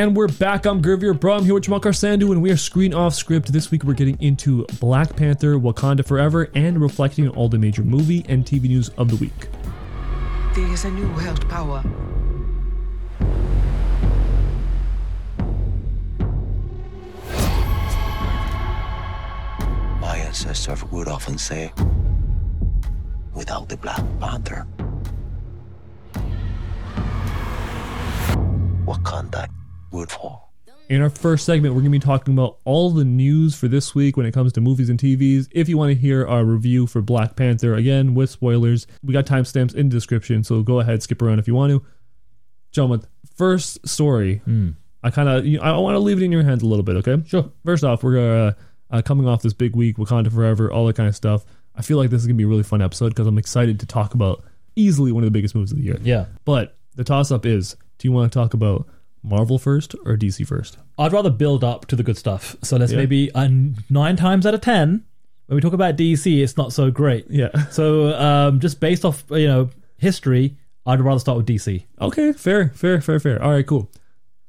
And we're back. I'm Gervier Bro. I'm here with Jamal Sandu, and we are screen off script. This week we're getting into Black Panther, Wakanda Forever, and reflecting on all the major movie and TV news of the week. There is a new world power. My ancestors would often say, without the Black Panther, Wakanda would fall. In our first segment, we're going to be talking about all the news for this week when it comes to movies and TVs. If you want to hear our review for Black Panther, again, with spoilers, we got timestamps in the description, so go ahead, skip around if you want to. Gentlemen, first story. I kind of, you know, I want to leave it in your hands a little bit, okay? Sure. First off, we're uh, uh, coming off this big week, Wakanda Forever, all that kind of stuff. I feel like this is going to be a really fun episode because I'm excited to talk about easily one of the biggest movies of the year. Yeah. But the toss up is do you want to talk about Marvel first or DC first? I'd rather build up to the good stuff. So let's Yeah. maybe uh, nine times out of ten, when we talk about DC, it's not so great. Yeah. So um, just based off you know history, I'd rather start with DC. Okay, fair, fair, fair, fair. All right, cool.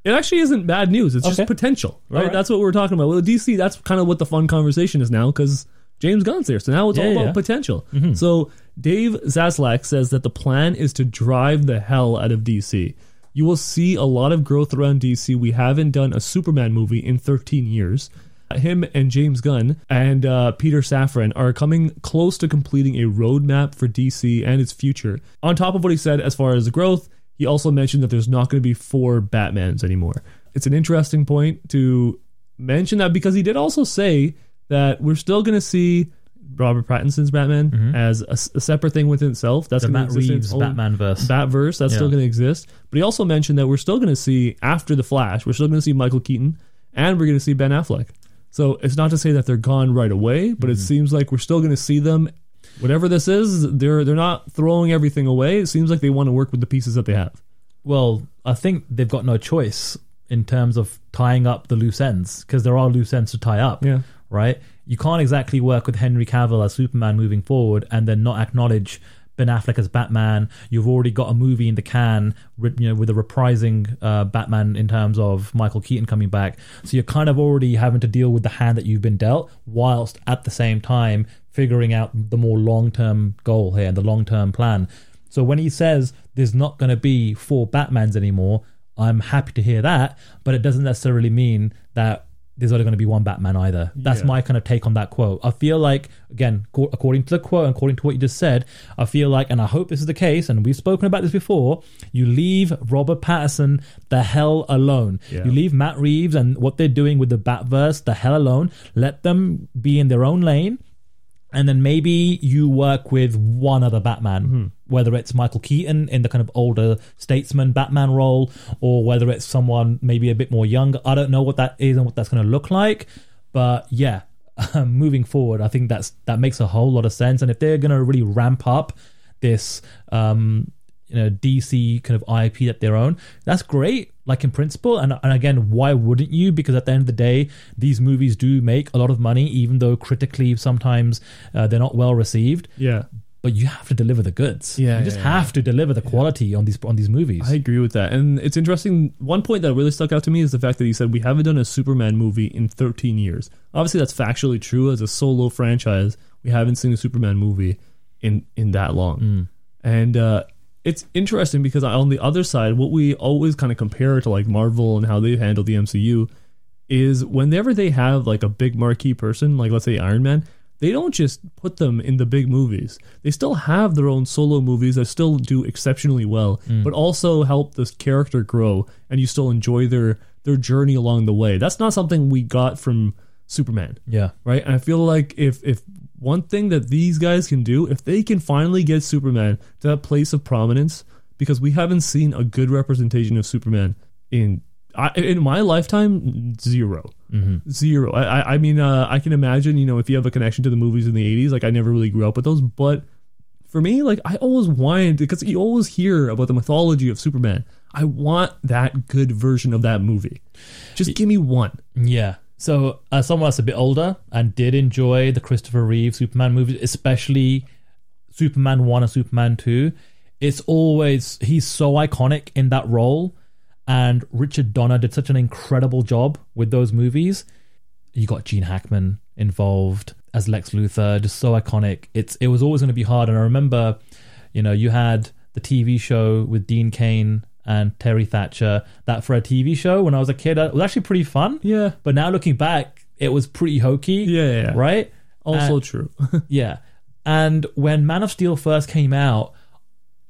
It actually isn't bad news. It's Okay. just potential, right? Right. That's what we're talking about. Well, DC, that's kind of what the fun conversation is now because James Gunn's there. So now it's Yeah, all about yeah. Mm-hmm. potential. So Dave Zaslav says that the plan is to drive the hell out of DC. You will see a lot of growth around DC. We haven't done a Superman movie in 13 years. Him and James Gunn and uh, Peter Safran are coming close to completing a roadmap for DC and its future. On top of what he said as far as growth, he also mentioned that there's not going to be four Batmans anymore. It's an interesting point to mention that because he did also say that we're still going to see Robert Pattinson's Batman as a separate thing within itself. That's Mm-hmm. The Matt exist Reeves Batman verse. Batverse. That's still going to exist. But he also mentioned that we're still going to see after the Flash, we're still going to see Michael Keaton, and we're going to see Ben Affleck. So it's not to say that they're gone right away, but it Mm-hmm. seems like we're still going to see them. Whatever this is, they're they're not throwing everything away. It seems like they want to work with the pieces that they have. Well, I think they've got no choice in terms of tying up the loose ends because there are loose ends to tie up. Yeah. Right. You can't exactly work with Henry Cavill as Superman moving forward and then not acknowledge Ben Affleck as Batman. You've already got a movie in the can, you know, with a reprising uh, Batman in terms of Michael Keaton coming back. So you're kind of already having to deal with the hand that you've been dealt, whilst at the same time figuring out the more long term goal here and the long term plan. So when he says there's not going to be four Batmans anymore, I'm happy to hear that, but it doesn't necessarily mean that there's only going to be one Batman either. That's Yeah. my kind of take on that quote. I feel like, again, co- according to the quote and according to what you just said, I feel like, and I hope this is the case, and we've spoken about this before, you leave Robert Pattinson the hell alone. Yeah. You leave Matt Reeves and what they're doing with the Batverse the hell alone. Let them be in their own lane and then maybe you work with one other Batman, whether it's Michael Keaton in the kind of older statesman Batman role, or whether it's someone maybe a bit more younger. I don't know what that is and what that's going to look like, but yeah, moving forward, I think that's that makes a whole lot of sense. And if they're going to really ramp up this, um, you know, DC kind of IP that they're own, that's great. Like in principle, and and again, why wouldn't you? Because at the end of the day, these movies do make a lot of money, even though critically sometimes uh, they're not well received. Yeah, But you have to deliver the goods. Yeah, you just yeah, have to deliver the quality on these on these movies. I agree with that. And it's interesting. One point that really stuck out to me is the fact that he said we haven't done a Superman movie in 13 years. Obviously, that's factually true. As a solo franchise, we haven't seen a Superman movie in in that long. And uh, it's interesting because on the other side, what we always kind of compare to like Marvel and how they handle the MCU is whenever they have like a big marquee person, like let's say Iron Man, they don't just put them in the big movies. They still have their own solo movies that still do exceptionally well, mm. but also help this character grow and you still enjoy their their journey along the way. That's not something we got from Superman yeah, right? And I feel like if if one thing that these guys can do, if they can finally get Superman to that place of prominence, because we haven't seen a good representation of Superman in I, in my lifetime, 0 Zero. I, I- I mean, uh, I can imagine, you know, if you have a connection to the movies in the '80s, like I never really grew up with those, but for me, like I always wanted because you always hear about the mythology of Superman. I want that good version of that movie. Just give me one. yeah. So as someone that's a bit older and did enjoy the Christopher Reeve Superman movies, especially Superman one and Superman two, it's always he's so iconic in that role. And Richard Donner did such an incredible job with those movies. You got Gene Hackman involved as Lex Luthor, just so iconic. It's it was always going to be hard. And I remember, you know, you had the TV show with Dean Cain and Teri Hatcher. That for a TV show when I was a kid, it was actually pretty fun. Yeah. But now looking back, it was pretty hokey. Yeah, yeah, yeah. Right. Also And- true. yeah. And when Man of Steel first came out,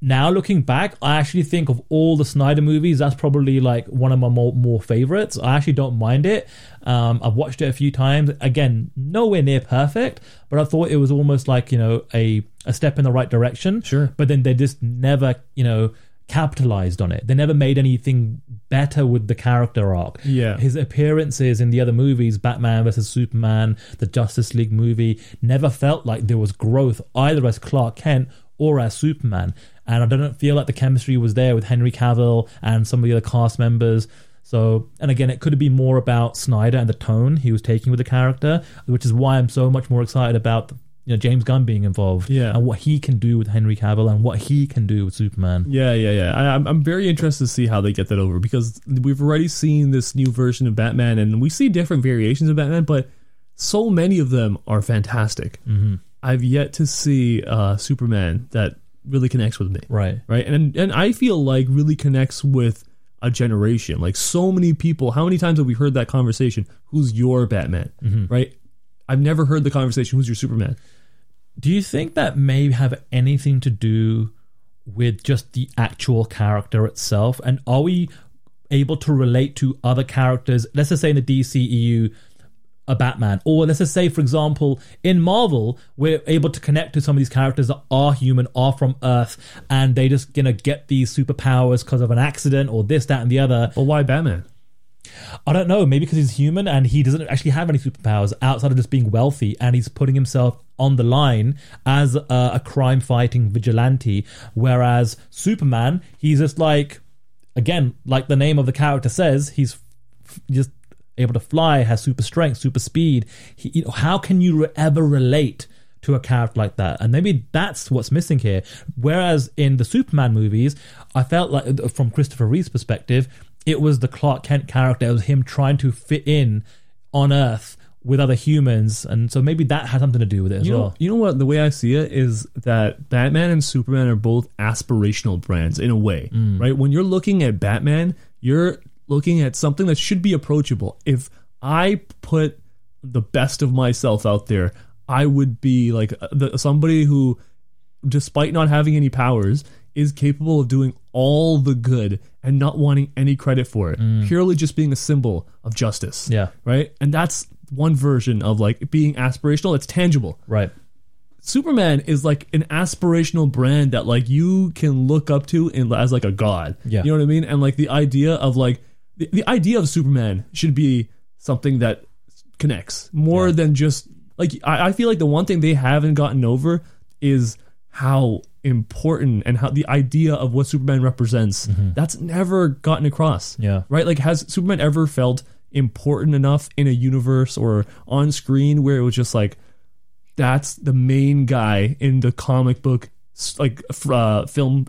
now looking back, I actually think of all the Snyder movies, that's probably like one of my more, more favorites. I actually don't mind it. Um, I've watched it a few times. Again, nowhere near perfect, but I thought it was almost like, you know, a, a step in the right direction. Sure. But then they just never, you know, capitalized on it. They never made anything better with the character arc. Yeah. His appearances in the other movies, Batman versus Superman, the Justice League movie, never felt like there was growth either as Clark Kent or as Superman. And I don't feel like the chemistry was there with Henry Cavill and some of the other cast members. So, and again, it could have been more about Snyder and the tone he was taking with the character, which is why I'm so much more excited about you know James Gunn being involved, Yeah. and what he can do with Henry Cavill and what he can do with Superman. Yeah, yeah, yeah. I, I'm, I'm very interested to see how they get that over because we've already seen this new version of Batman, and we see different variations of Batman, but so many of them are fantastic. Mm-hmm. I've yet to see uh, Superman that really connects with me, Right. right? And and I feel like really connects with a generation. Like so many people. How many times have we heard that conversation? Who's your Batman? Right? I've never heard the conversation. Who's your Superman? Do you think that may have anything to do with just the actual character itself? And are we able to relate to other characters? Let's just say in the DCEU, a Batman, or let's just say, for example, in Marvel, we're able to connect to some of these characters that are human, are from Earth, and they just gonna get these superpowers because of an accident or this, that, and the other. Well, why Batman? I don't know. Maybe because he's human and he doesn't actually have any superpowers outside of just being wealthy, and he's putting himself on the line as a, a crime-fighting vigilante. Whereas Superman, he's just like, again, like the name of the character says, he's f- just able to fly, has super strength, super speed. He, you know, how can you re- ever relate? To a character like that, and maybe that's what's missing here. Whereas in the Superman movies, I felt like, from Christopher Reeve's perspective, it was the Clark Kent character. It was him trying to fit in on Earth with other humans, and so maybe that had something to do with it as You well. know, you know what? The way I see it is that Batman and Superman are both aspirational brands in a way, Mm. right? When you're looking at Batman, you're looking at something that should be approachable. If I put the best of myself out there, I would be like uh, the, somebody who, despite not having any powers, is capable of doing all the good and not wanting any credit for it, purely just being a symbol of justice. Mm. Yeah. Right. And that's one version of like being aspirational. It's tangible. Right. Superman is like an aspirational brand that like you can look up to in, as like a god. Yeah. You know what I mean? And like the idea of like the, the idea of Superman should be something that connects more than just like I, I feel like the one thing they haven't gotten over is how important and how the idea of what Superman represents that's never gotten across. Mm-hmm. Yeah. Right? Like has Superman ever felt important enough in a universe or on screen where it was just like that's the main guy in the comic book like uh, film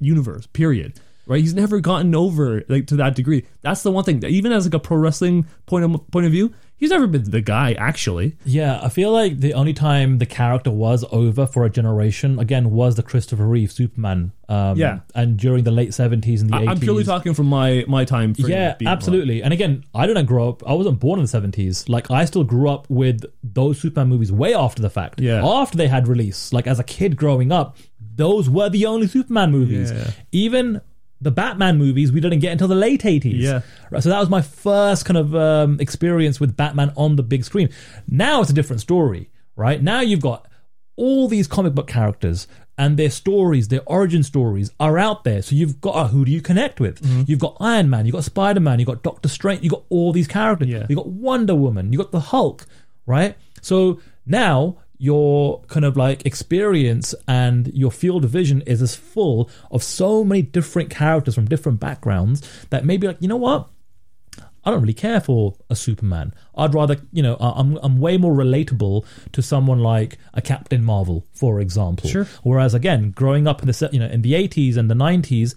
universe period right he's never gotten over like to that degree that's the one thing that even as like a pro wrestling point of point of view he's never been the guy actually Yeah, I feel like the only time the character was over for a generation again was the Christopher Reeve Superman. Um, Yeah. and during the late seventies and the eighties. i'm purely talking from my my time Yeah, absolutely. And again, I didn't grow up. I wasn't born in the seventies. Like I still grew up with those Superman movies way after the fact. Yeah. after they had release. Like as a kid growing up, those were the only Superman movies. Yeah. Even the Batman movies we didn't get until the late eighties. Yeah. Right, so that was my first kind of um, experience with Batman on the big screen. Now it's a different story, right? Now you've got all these comic book characters and their stories, their origin stories are out there. So you've got uh, who do you connect with? Mm-hmm. You've got Iron Man, you've got Spider Man, you've got Doctor Strange, you've got all these characters. Yeah. You've got Wonder Woman, you've got the Hulk, right? So now your kind of like experience and your field of vision is as full of so many different characters from different backgrounds that maybe like, you know what? I don't really care for a Superman. I'd rather, you know, I'm I'm way more relatable to someone like a Captain Marvel, for example. Sure. Whereas again, growing up in the you know in the 80s and the 90s,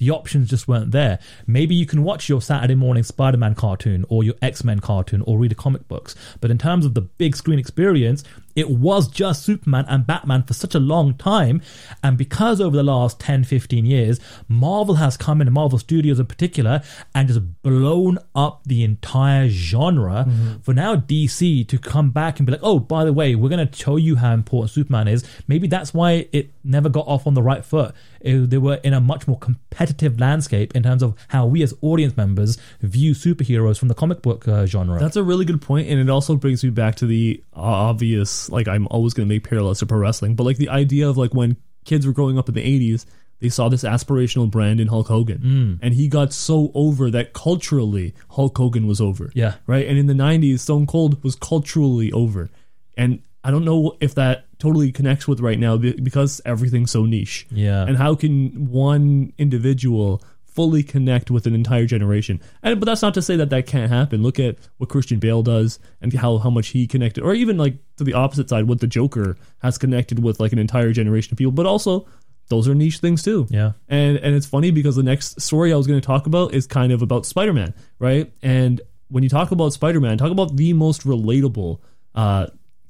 the options just weren't there. Maybe you can watch your Saturday morning Spider Man cartoon or your X Men cartoon or read a comic books. But in terms of the big screen experience, it was just Superman and Batman for such a long time. And because over the last 10, 15 years, Marvel has come in, Marvel Studios in particular, and just blown up the entire genre. For now, DC to come back and be like, oh, by the way, we're going to show you how important Superman is. Maybe that's why it never got off on the right foot. It- they were in a much more competitive landscape in terms of how we as audience members view superheroes from the comic book uh, genre. That's a really good point, and it also brings me back to the obvious. Like, I'm always going to make parallels to pro wrestling, but like the idea of like when kids were growing up in the '80s, they saw this aspirational brand in Hulk Hogan, hmm. and he got so over that culturally Hulk Hogan was over. Yeah. right. And in the '90s, Stone Cold was culturally over, and I don't know if that totally connects with right now because everything's so niche. Yeah. and how can one individual fully connect with an entire generation. And but that's not to say that that can't happen. Look at what christian bale does and how how much he connected or even like to the opposite side what the joker has connected with like an entire generation of people. But also those are niche things too. Yeah. and and it's funny because the next story i was going to talk about is kind of about spider-man right? And when you talk about spider-man talk about the most relatable uh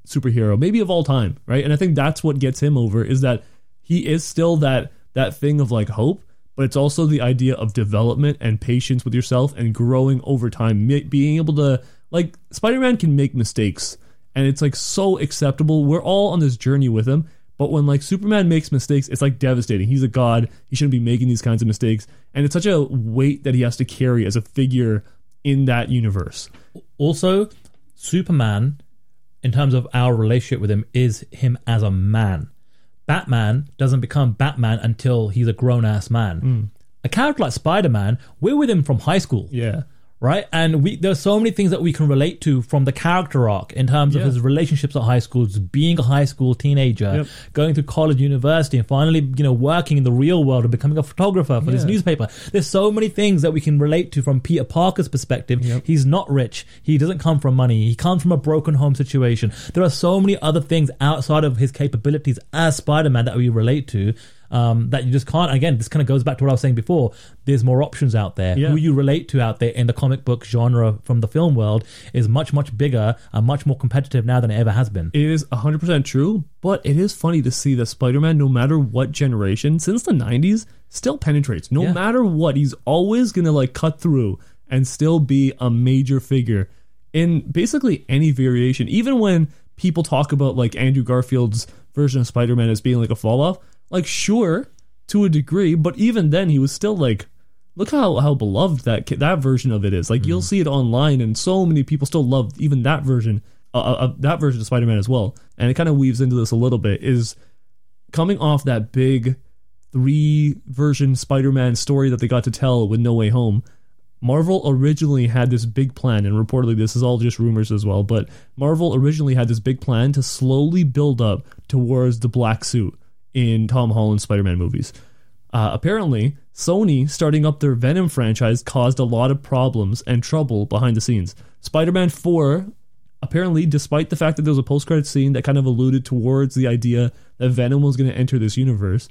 superhero maybe of all time right? And i think that's what gets him over is that he is still that that thing of like hope but it's also the idea of development and patience with yourself and growing over time. Being able to like spider-man can make mistakes and it's like so acceptable. We're all on this journey with him but when like superman makes mistakes it's like devastating. He's a god. He shouldn't be making these kinds of mistakes. And it's such a weight that he has to carry as a figure in that universe. Also, Superman, in terms of our relationship with him, is him as a man. Batman doesn't become Batman until he's a grown ass man. Hmm. A character like Spider Man, we're with him from high school. yeah right? And we there's so many things that we can relate to from the character arc in terms of his relationships at high school, being a high school teenager, Yep. going through college, university, and finally, you know, working in the real world and becoming a photographer for this newspaper. There's so many things that we can relate to from Peter Parker's perspective. Yep. He's not rich. He doesn't come from money. He comes from a broken home situation. There are so many other things outside of his capabilities as Spider-Man that we relate to. Um, that you just can't. Again, this kind of goes back to what I was saying before. There's more options out there. Yeah. Who you relate to out there in the comic book genre from the film world is much, much bigger and much more competitive now than it ever has been. It is 100% true, but it is funny to see that Spider Man, no matter what generation, since the 90s, still penetrates. No Yeah. matter what, he's always going to like cut through and still be a major figure in basically any variation. Even when people talk about like Andrew Garfield's version of Spider Man as being like a fall off, like, sure, to a degree, but even then, he was still like, look how how beloved that that version of it is. Like you'll see it online, and so many people still love even that version uh, uh, of that version of Spider Man as well. And it kind of weaves into this a little bit. Is coming off that big three version Spider Man story that they got to tell with No Way Home. Marvel originally had this big plan, and reportedly this is all just rumors as well. But Marvel originally had this big plan to slowly build up towards the black suit in Tom Holland's Spider-Man movies. Uh, apparently, Sony starting up their Venom franchise caused a lot of problems and trouble behind the scenes. Spider-Man 4 apparently, despite the fact that there was a post-credit scene that kind of alluded towards the idea that Venom was going to enter this universe,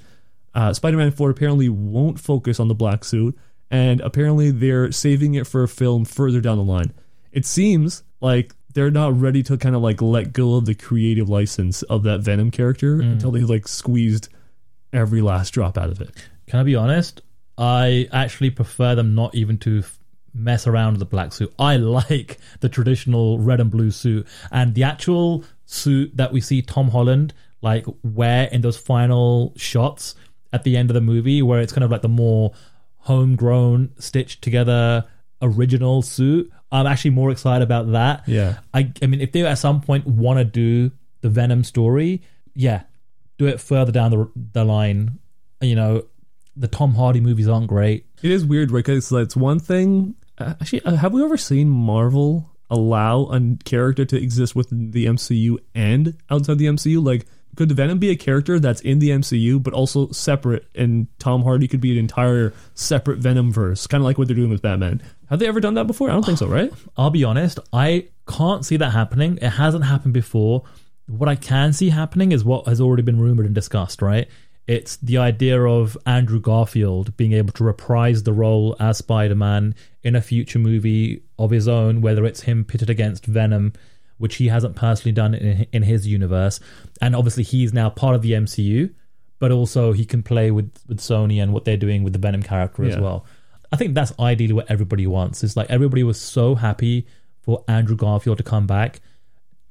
uh, Spider-Man 4 apparently won't focus on the black suit, and apparently they're saving it for a film further down the line. It seems like they're not ready to kind of like let go of the creative license of that Venom character mm. until they like squeezed every last drop out of it. Can I be honest? I actually prefer them not even to f- mess around with the black suit. I like the traditional red and blue suit and the actual suit that we see Tom Holland like wear in those final shots at the end of the movie, where it's kind of like the more homegrown, stitched together original suit. I'm actually more excited about that. Yeah. I, I mean, if they at some point want to do the Venom story, yeah, do it further down the the line. You know, the Tom Hardy movies aren't great. It is weird, right? Because it's one thing. uh, Actually, uh, have we ever seen Marvel allow a character to exist within the MCU and outside the MCU? Like, could Venom be a character that's in the MCU but also separate, and Tom Hardy could be an entire separate Venom verse, kind of like what they're doing with Batman? Have they ever done that before? I don't think so, right? I'll be honest, I can't see that happening. It hasn't happened before. What I can see happening is what has already been rumored and discussed, right? It's the idea of Andrew Garfield being able to reprise the role as Spider Man in a future movie of his own, whether it's him pitted against Venom, which he hasn't personally done in, in his universe. And obviously, he's now part of the MCU, but also he can play with, with Sony and what they're doing with the Venom character as well. I think that's ideally what everybody wants. It's like everybody was so happy for Andrew Garfield to come back,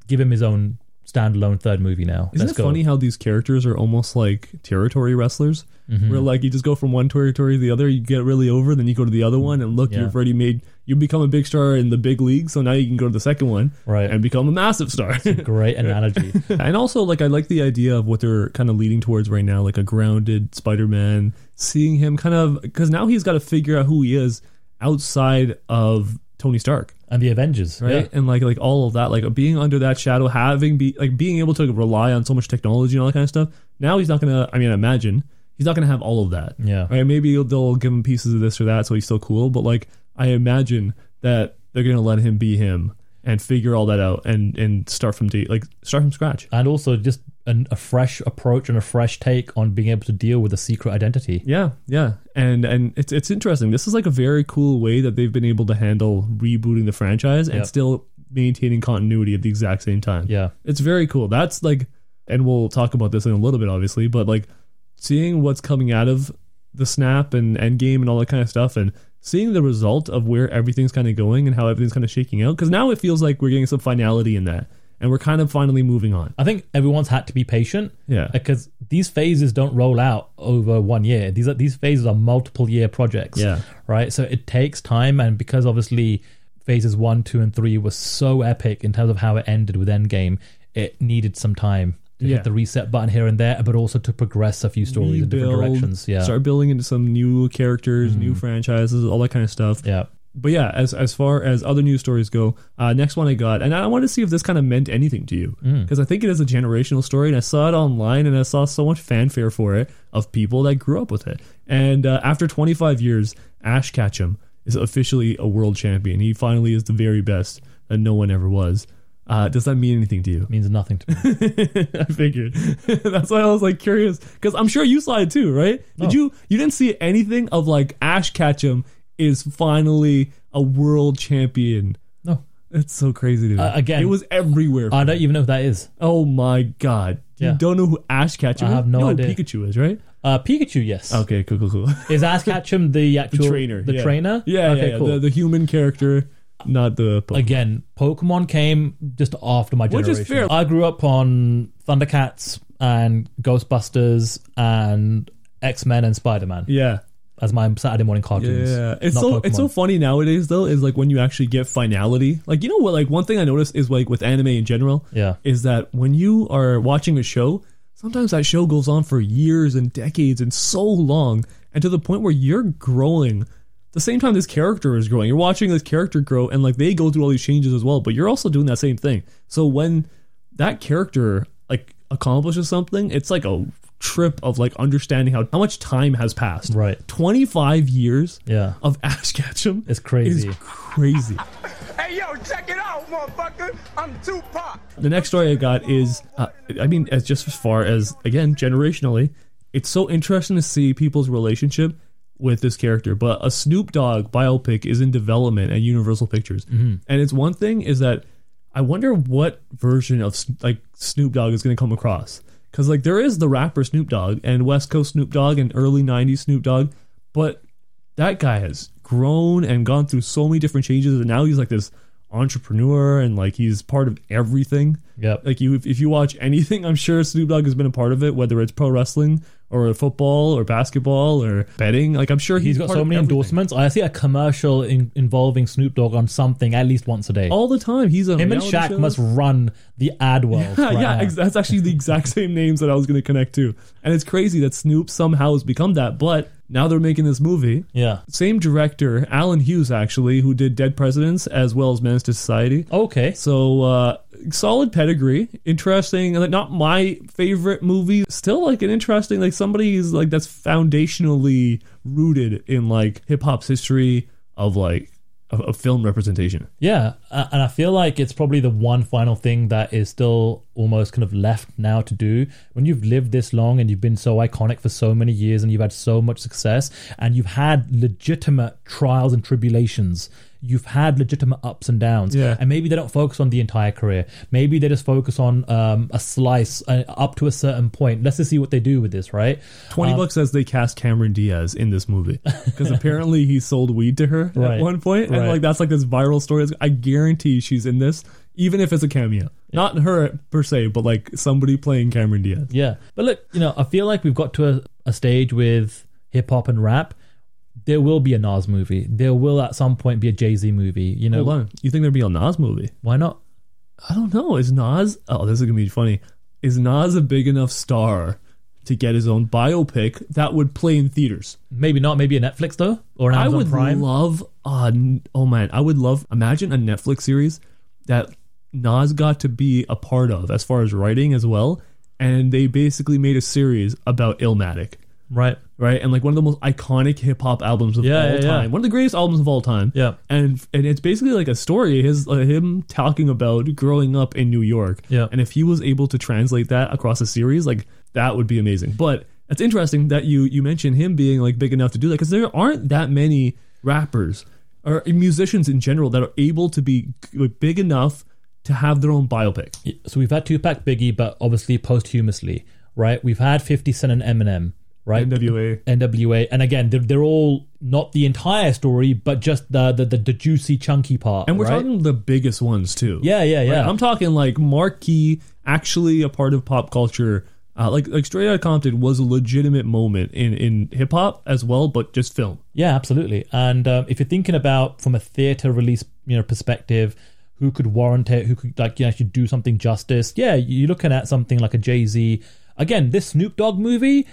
give him his own standalone third movie now. Isn't Let's it go. funny how these characters are almost like territory wrestlers? Mm-hmm. Where like you just go from one territory to the other, you get really over, then you go to the other one, and look, Yeah. you've already made you become a big star in the big league, so now you can go to the second one, Right. and become a massive star. A Great analogy. and also, like I like the idea of what they're kind of leading towards right now, like a grounded Spider-Man. Seeing him kind of because now he's got to figure out who he is outside of Tony Stark. and the Avengers, right? Yeah. And like like all of that, like being under that shadow, having be like being able to rely on so much technology and all that kind of stuff. Now he's not gonna. I mean, I imagine he's not gonna have all of that. Yeah. Right? Maybe they'll give him pieces of this or that, so he's still cool. But like, I imagine that they're gonna let him be him and figure all that out and and start from de- like start from scratch. and also just an, a fresh approach and a fresh take on being able to deal with a secret identity. Yeah, yeah, and and it's it's interesting. This is like a very cool way that they've been able to handle rebooting the franchise and Yep. still maintaining continuity at the exact same time. Yeah. it's very cool. That's like, and we'll talk about this in a little bit, obviously, but like seeing what's coming out of the snap and Endgame and all that kind of stuff, and seeing the result of where everything's kind of going and how everything's kind of shaking out. Because now it feels like we're getting some finality in that, and we're kind of finally moving on. I think everyone's had to be patient. Yeah. Uh, because these phases don't roll out over one year. These are these phases are multiple year projects. Yeah. Right. So it takes time and because obviously phases one, two, and three were so epic in terms of how it ended with Endgame, it needed some time to Yeah. hit the reset button here and there, but also to progress a few stories in different directions. Yeah. start building into some new characters, new franchises, all that kind of stuff. Yeah. But yeah, as as far as other news stories go, uh, next one I got, and I wanted to see if this kind of meant anything to you because I think it is a generational story, and I saw it online, and I saw so much fanfare for it of people that grew up with it. And uh, after 25 years, Ash Ketchum is officially a world champion. He finally is the very best that no one ever was. Uh, does that mean anything to you? It Means nothing to me. I figured. That's why I was like curious because I'm sure you saw it too, right? Did you? You didn't see anything of like Ash Ketchum is finally a world champion. no. It's so crazy to me. Uh, again- it was everywhere. I don't even know who that is. oh my god! You don't know who Ash Ketchum? I is? have no You know idea. Who Pikachu is right? Uh, Pikachu, yes. Okay, cool, cool, cool. Is Ash Ketchum the actual trainer, The yeah. trainer? Yeah, Okay, yeah, yeah. cool. The, the human character, not the. Pokemon. Again, Pokemon came just after my Which generation. is fair. I grew up on Thundercats and Ghostbusters and X Men and Spider Man yeah. as my Saturday morning cartoons. Yeah, it's not so it's so Pokemon. funny nowadays though. Is like when you actually get finality. Like you know what? Like one thing I noticed is like with anime in general. Yeah. is that when you are watching a show, sometimes that show goes on for years and decades and so long, and to the point where you're growing. The same time this character is growing, you're watching this character grow, and like they go through all these changes as well. But you're also doing that same thing. So when that character like accomplishes something, it's like a trip of like understanding how how much time has passed. Right. 25 years Yeah. of Ash Ketchum It's crazy. is crazy. Hey, yo, check it out, motherfucker. I'm Tupac. The next story I got is, uh, I mean, as just as far as again generationally, it's so interesting to see people's relationship with this character. But a Snoop Dogg biopic is in development at Universal Pictures, mm-hmm. and it's one thing is that I wonder what version of like Snoop Dogg is going to come across. Because like there is the rapper Snoop Dogg and West Coast Snoop Dogg and early '90s Snoop Dogg, but that guy has grown and gone through so many different changes and now he's like this entrepreneur and like he's part of everything. Yeah, like you if, if you watch anything i'm sure snoop dogg has been a part of it whether it's pro wrestling or football or basketball or betting like i'm sure he's, He's got so many everything. endorsements. I see a commercial in, involving Snoop Dogg on something at least once a day. all the time he's on Him and Shaq shows. must run the ad world. yeah, right yeah ex- that's actually the exact same names that I was going to connect to. And it's crazy that Snoop somehow has become that, but now they're making this movie. yeah. Same director, Allen Hughes, actually, who did Dead Presidents as well as Menace to Society. Okay. So uh, solid pedigree, interesting. Like not my favorite movie, still like an interesting. Like somebody is like that's foundationally rooted in like hip hop's history of like of film representation. Yeah, uh, and I feel like it's probably the one final thing that is still almost kind of left now to do. When you've lived this long and you've been so iconic for so many years and you've had so much success and you've had legitimate trials and tribulations. You've had legitimate ups and downs, Yeah. and maybe they don't focus on the entire career. Maybe they just focus on um, a slice uh, up to a certain point. Let's just see what they do with this, right? Twenty bucks says they cast Cameron Diaz in this movie because apparently he sold weed to her Right. at one point, and Right. like that's like this viral story. I guarantee she's in this, even if it's a cameo. Not her per se, but like somebody playing Cameron Diaz. Yeah. But look, you know, I feel like we've got to a, a stage with hip hop and rap. There will be a Nas movie. There will at some point be a Jay Z movie. You know, Hold on, you think there'd be a Nas movie? why not? I don't know. Is Nas? Oh, this is gonna be funny. Is Nas a big enough star to get his own biopic that would play in theaters? Maybe not. Maybe a Netflix though, or an I Amazon would Prime. love. Uh, oh man, I would love. Imagine a Netflix series that Nas got to be a part of, as far as writing as well, and they basically made a series about Illmatic, right. right? And like one of the most iconic hip hop albums of Yeah, all yeah, yeah. time, one of the greatest albums of all time. Yeah. and and it's basically like a story his uh, him talking about growing up in New York. Yeah. and if he was able to translate that across a series, like that would be amazing. But it's interesting that you you mentioned him being like big enough to do that because there aren't that many rappers or musicians in general that are able to be like, big enough to have their own biopic. So we've had Tupac, Biggie, but obviously posthumously, right? We've had Fifty Cent and Eminem, right? NWA. NWA, and again, they're, they're all not the entire story, but just the the, the, the juicy, chunky part. And we're right? talking the biggest ones too. Yeah, yeah, yeah. I'm talking like marquee, actually a part of pop culture. Uh, like like Straight Outta Compton was a legitimate moment in in hip hop as well, but just film. Yeah, absolutely. And um, if you're thinking about from a theater release, you know, perspective, who could warrant it? Who could like you know, actually do something justice? Yeah, you're looking at something like a Jay Z. Again, this Snoop Dogg movie.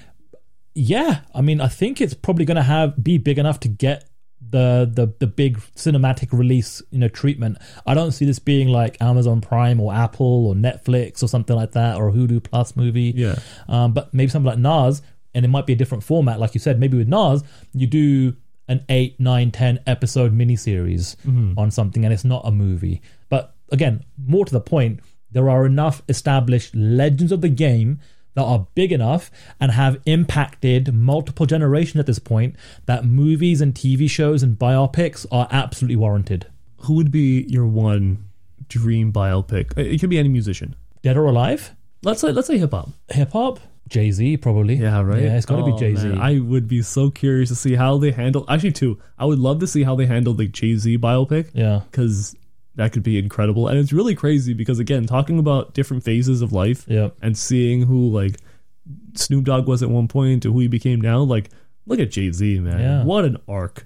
Yeah, I mean, I think it's probably going to have be big enough to get the the the big cinematic release you know treatment. I don't see this being like Amazon Prime or Apple or Netflix or something like that or a Hulu Plus movie. Yeah. Um, but maybe something like Nas, and it might be a different format, like you said. Maybe with Nas, you do an eight, nine, ten episode miniseries on something, and it's not a movie. But again, more to the point, there are enough established legends of the game that are big enough and have impacted multiple generations at this point that movies and TV shows and biopics are absolutely warranted. Who would be your one dream biopic? Uh, it could be any musician. Dead or alive? Let's say let's say hip hop. Hip hop? Jay Z, probably. Yeah, right. Yeah, it's got to Oh, be Jay Z. I would be so curious to see how they handle. Actually, two. I would love to see how they handle the Jay Z biopic. Yeah. because that could be incredible. And it's really crazy because again, talking about different phases of life Yeah. and seeing who like Snoop Dogg was at one point to who he became now, like look at Jay Z, man. Yeah. What an arc.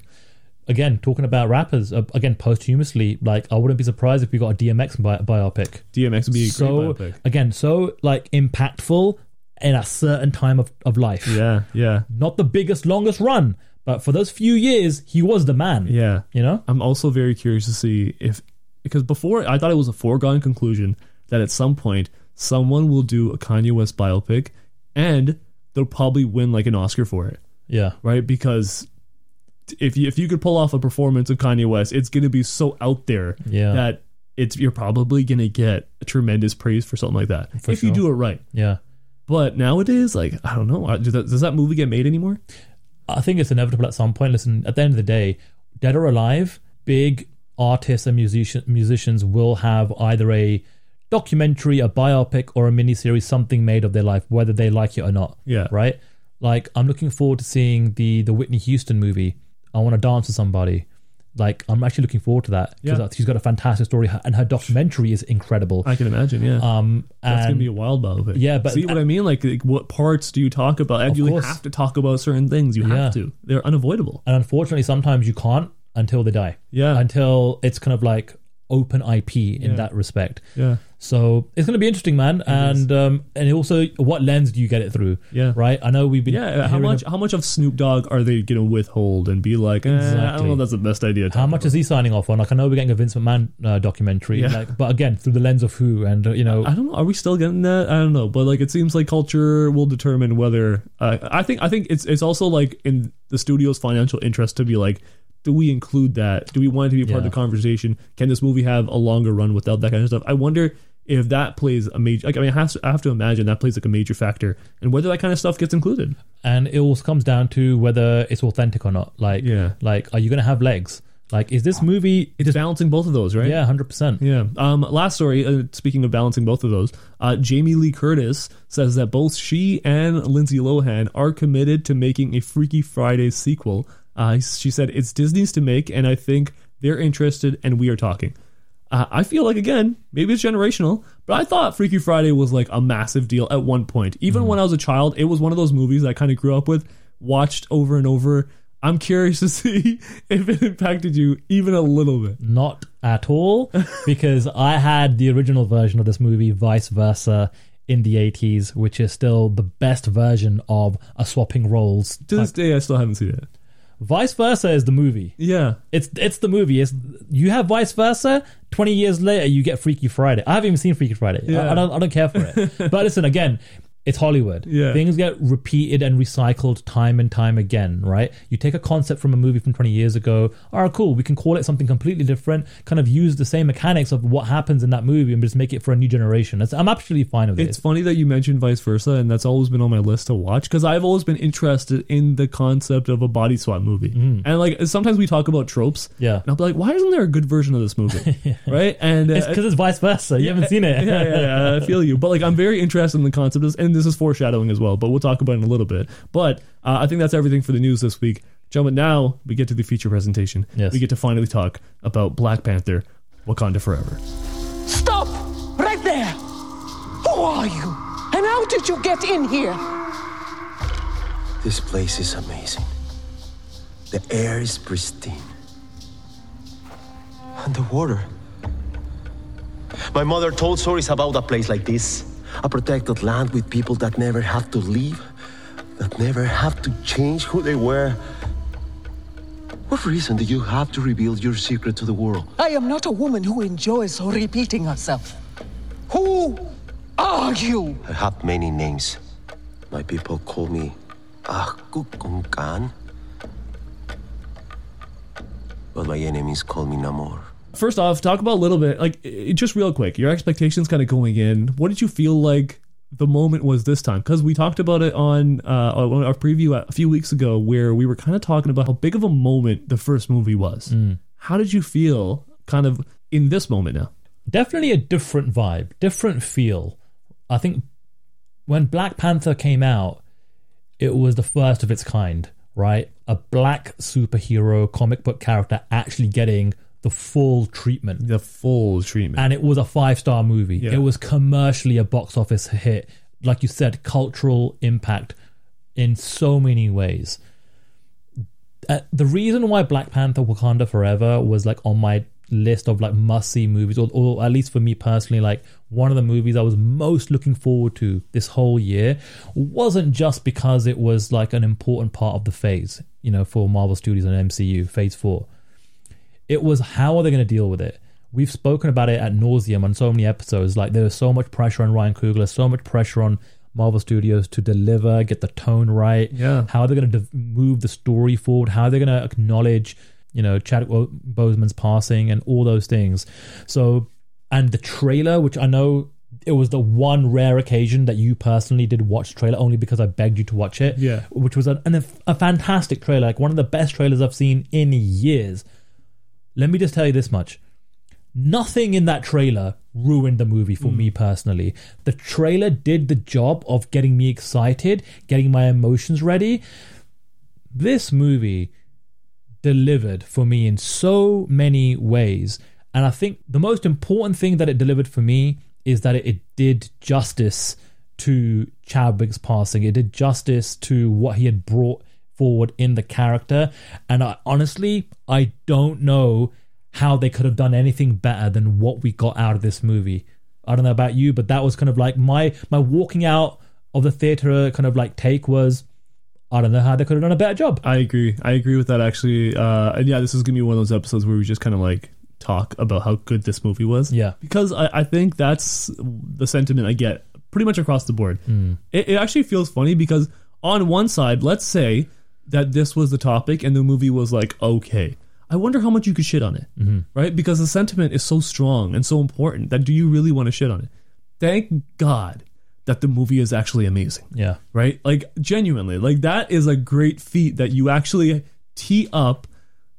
again talking about rappers uh, again posthumously like i wouldn't be surprised if we got a dmx bi- biopic DMX would be a so great biopic. again so like impactful in a certain time of, of life Yeah, yeah, not the biggest longest run but for those few years he was the man yeah. you know I'm also very curious to see if because before I thought it was a foregone conclusion that at some point someone will do a Kanye West biopic and they'll probably win like an Oscar for it. yeah right? Because if you if you could pull off a performance of Kanye West, it's going to be so out there Yeah. that it's you're probably going to get tremendous praise for something like that For if you do it right. yeah But nowadays, like I don't know, does that, does that movie get made anymore? I think it's inevitable at some point. Listen, at the end of the day, dead or alive, big artists and musician, musicians will have either a documentary, a biopic, or a miniseries, something made of their life, whether they like it or not. Yeah. Right? Like, I'm looking forward to seeing the the Whitney Houston movie. I want to dance with somebody. Like, I'm actually looking forward to that because Yeah. she's got a fantastic story, and her documentary is incredible. I can imagine. Yeah, Um, that's and gonna be a wild biopic. Yeah, but- see what I mean? Like, like, what parts do you talk about? You course. have to talk about certain things. You Yeah. have to. They're unavoidable. and unfortunately, sometimes you can't until they die. Yeah. Until it's kind of like open IP in Yeah. that respect. Yeah, So it's going to be interesting, man. and um, and also, what lens do you get it through? Yeah. Right. I know we've been. yeah. How much? of- how much of Snoop Dogg are they going to withhold and be like? Eh, I don't know. That's the best idea. how much about. is he signing off on? Like, I know we're getting a Vince McMahon uh, documentary, Yeah. like, but again, through the lens of who, and uh, you know, I don't know. Are we still getting that? I don't know. But like, it seems like culture will determine whether. Uh, I think. I think it's it's also like in the studio's financial interest to be like do we include that? Do we want it to be a part Yeah. of the conversation? Can this movie have a longer run without that kind of stuff? I wonder if that plays a major. Like, I mean, I have, to, I have to imagine that plays like a major factor, and whether that kind of stuff gets included. and it all comes down to whether it's authentic or not. Like, Yeah. like, are you gonna have legs? Like, is this movie? It's balancing both of those, right? Yeah, hundred percent. Yeah. Um, last story. Uh, speaking of balancing both of those, uh, Jamie Lee Curtis says that both she and Lindsay Lohan are committed to making a Freaky Friday sequel. Uh, she said it's Disney's to make, and I think they're interested, and we are talking. Uh, I feel like again, maybe it's generational, but I thought Freaky Friday was like a massive deal at one point. Even when I was a child, it was one of those movies I kind of grew up with, watched over and over. I'm curious to see if it impacted you even a little bit. Not at all, because I had the original version of this movie, vice versa, in the eighties, which is still the best version of a swapping roles. To this day, I still haven't seen it. Vice versa is the movie. Yeah. It's it's the movie. It's you have vice versa. Twenty years later, you get Freaky Friday. I haven't even seen Freaky Friday. I- I, don't I don't care for it. but listen, again, it's Hollywood. Yeah. Things get repeated and recycled time and time again. Right? You take a concept from a movie from twenty years ago. All right, cool. We can call it something completely different. Kind of use the same mechanics of what happens in that movie and just make it for a new generation. That's, I'm absolutely fine with it. It's funny that you mentioned vice versa, and that's always been on my list to watch because I've always been interested in the concept of a body swap movie. And like sometimes we talk about tropes, Mm. Yeah. and I'll be like, why isn't there a good version of this movie? right? And uh, It's because it's vice versa. You haven't seen it. yeah, yeah, yeah, I feel you. But like, I'm very interested in the concept, of this, and this is foreshadowing as well. But we'll talk about it in a little bit. But uh, I think that's everything for the news this week. Gentlemen, now we get to the feature presentation. Yes. We get to finally talk about Black Panther: Wakanda Forever. Stop! Right there! Who are you? And how did you get in here? This place is amazing. The air is pristine. And the water. My mother told stories about a place like this. A protected land with people that never have to leave, that never have to change who they were. What reason do you have to reveal your secret to the world? I am not a woman who enjoys repeating herself. Who are you? I have many names. My people call me K'uk'ulkan. But my enemies call me Namor. First off, talk about a little bit, like just real quick, your expectations kind of going in. What did you feel like the moment was this time? Because we talked about it on, uh, on our preview a few weeks ago, where we were kind of talking about how big of a moment the first movie was. How did you feel, kind of in this moment now? definitely a different vibe, different feel. I think when Black Panther came out, it was the first of its kind, right? A black superhero comic book character actually getting the full treatment. The full treatment. And it was a five star movie. Yeah. It was commercially a box office hit. Like you said, cultural impact in so many ways. Uh, the reason why Black Panther Wakanda Forever was like on my list of like must see movies, or, or at least for me personally, like one of the movies I was most looking forward to this whole year wasn't just because it was like an important part of the phase, you know, for Marvel Studios and MCU, phase four. It was how are they going to deal with it? We've spoken about it at nauseum on so many episodes. Like there is so much pressure on Ryan Coogler, so much pressure on Marvel Studios to deliver, get the tone right. Yeah. How are they going to de- move the story forward? How are they going to acknowledge, you know, Chadwick Boseman's passing and all those things? So, and the trailer, which I know it was the one rare occasion that you personally did watch the trailer only because I begged you to watch it. Yeah. Which was a, an, a fantastic trailer, like one of the best trailers I've seen in years. Let me just tell you this much. Nothing in that trailer ruined the movie for me hmm. personally. The trailer did the job of getting me excited, getting my emotions ready. This movie delivered for me in so many ways. And I think the most important thing that it delivered for me is that it, it did justice to Chadwick's passing. It did justice to what he had brought forward in the character. And I, honestly, I don't know how they could have done anything better than what we got out of this movie. I don't know about you, but that was kind of like my my walking out of the theater kind of like take was I don't know how they could have done a better job. I agree. I agree with that actually. Uh, and yeah, this is gonna be one of those episodes where we just kind of like talk about how good this movie was. Yeah. because I, I think that's the sentiment I get pretty much across the board. It, it actually feels funny because on one side, let's say that this was the topic and the movie was like okay. I wonder how much you could shit on it, mm-hmm. right? Because the sentiment is so strong and so important that do you really want to shit on it? Thank God that the movie is actually amazing, Yeah. right? Like genuinely, like that is a great feat that you actually tee up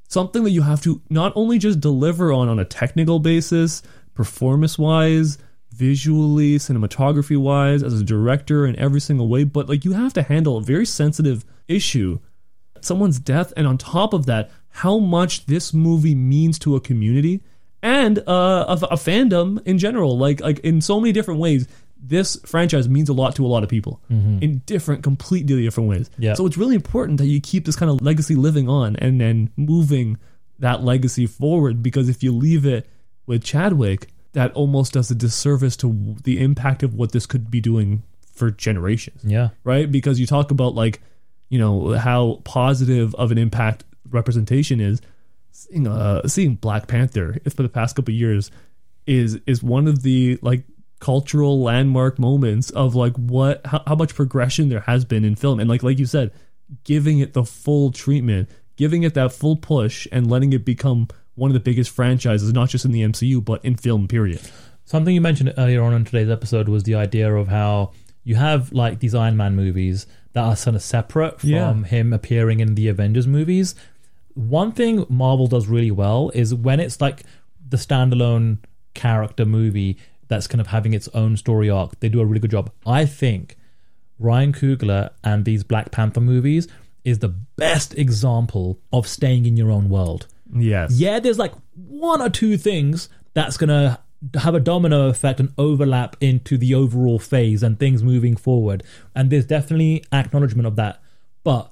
something that you have to not only just deliver on on a technical basis, performance wise, visually, cinematography wise, as a director in every single way, but like you have to handle a very sensitive issue, someone's death, and on top of that, how much this movie means to a community and uh, a, a fandom in general. Like like in so many different ways, this franchise means a lot to a lot of people in different, completely different ways. Yeah. So it's really important that you keep this kind of legacy living on and then moving that legacy forward because if you leave it with Chadwick, that almost does a disservice to the impact of what this could be doing for generations Yeah. right? Because you talk about like, you know, how positive of an impact representation is. Seeing, uh, seeing Black Panther for the past couple years is is one of the like cultural landmark moments of like what how, how much progression there has been in film and like like you said giving it the full treatment giving it that full push and letting it become one of the biggest franchises not just in the MCU but in film period Something you mentioned earlier on in today's episode was the idea of how you have like these Iron Man movies that are sort of separate from Yeah. him appearing in the Avengers movies. One thing Marvel does really well is when it's like the standalone character movie that's kind of having its own story arc, they do a really good job. I think Ryan Coogler and these Black Panther movies is the best example of staying in your own world yes yeah, there's like one or two things that's gonna have a domino effect and overlap into the overall phase and things moving forward. And there's definitely acknowledgement of that. But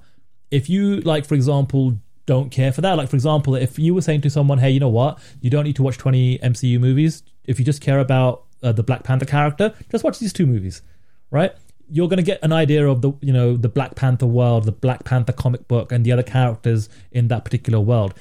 if you like, for example, don't care for that, like for example, if you were saying to someone, "Hey, you know what? You don't need to watch 20 MCU movies. If you just care about uh, the Black Panther character, just watch these two movies." Right? You're going to get an idea of the, you know, the Black Panther world, the Black Panther comic book and the other characters in that particular world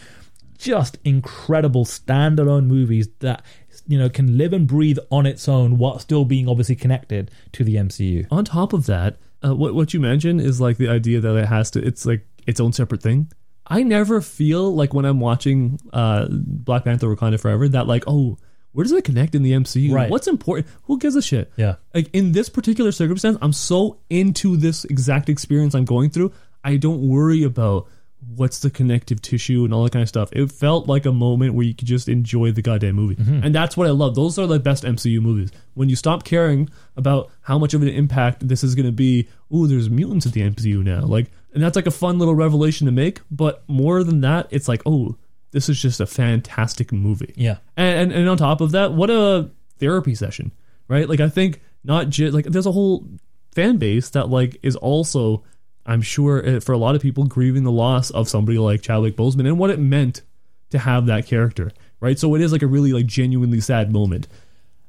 just incredible standalone movies that you know can live and breathe on its own while still being obviously connected to the MCU. on top of that, uh, what what you mentioned is like the idea that it has to. It's like its own separate thing. I never feel like when I'm watching uh, Black Panther: Wakanda Forever that like, oh, where does it connect in the MCU? Right. What's important? Who gives a shit? Yeah. Like in this particular circumstance, I'm so into this exact experience I'm going through. I don't worry about what's the connective tissue and all that kind of stuff. It felt like a moment where you could just enjoy the goddamn movie. Mm-hmm. And that's what I love. Those are the best MCU movies. When you stop caring about how much of an impact this is going to be, ooh, there's mutants at the MCU now. Like and that's like a fun little revelation to make, but more than that, it's like, oh, this is just a fantastic movie. Yeah. And, and and on top of that, what a therapy session, right? Like I think not just like there's a whole fan base that like is also, I'm sure uh, for a lot of people grieving the loss of somebody like Chadwick Boseman and what it meant to have that character, right? So it is like a really like genuinely sad moment.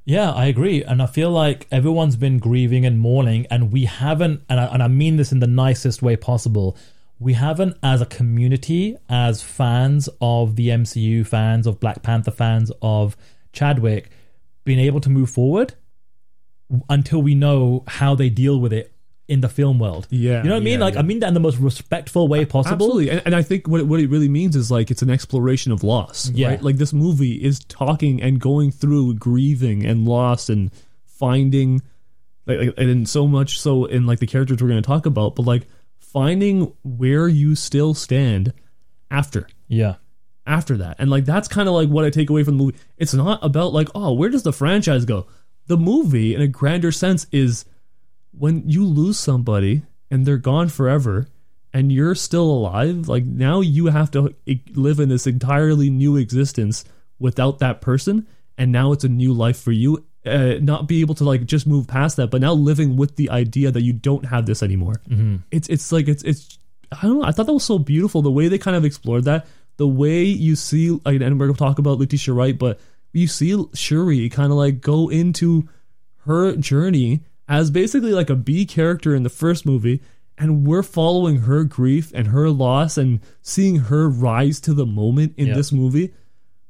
Yeah, I agree, and I feel like everyone's been grieving and mourning, and we haven't, and I, and I mean this in the nicest way possible. We haven't, as a community, as fans of the MCU, fans of Black Panther, fans of Chadwick, been able to move forward until we know how they deal with it in the film world. Yeah, you know what I mean. yeah, Like yeah. I mean that in the most respectful way possible. Absolutely, and, and I think what it, what it really means is like it's an exploration of loss. Yeah. right? like this movie is talking and going through grieving and loss and finding, like, like and so much so in like the characters we're going to talk about, but like finding where you still stand after Yeah, after that. And like that's kind of like what I take away from the movie. It's not about like, oh, where does the franchise go? The movie in a grander sense is when you lose somebody and they're gone forever and you're still alive, like now you have to live in this entirely new existence without that person and now it's a new life for you. Uh, not be able to like just move past that, but now living with the idea that you don't have this anymore. Mm-hmm. It's it's like it's it's I don't know. I thought that was so beautiful the way they kind of explored that. The way you see, like, and we're gonna talk about Letitia Wright, but you see Shuri kind of like go into her journey as basically like a B character in the first movie, and we're following her grief and her loss and seeing her rise to the moment in this movie.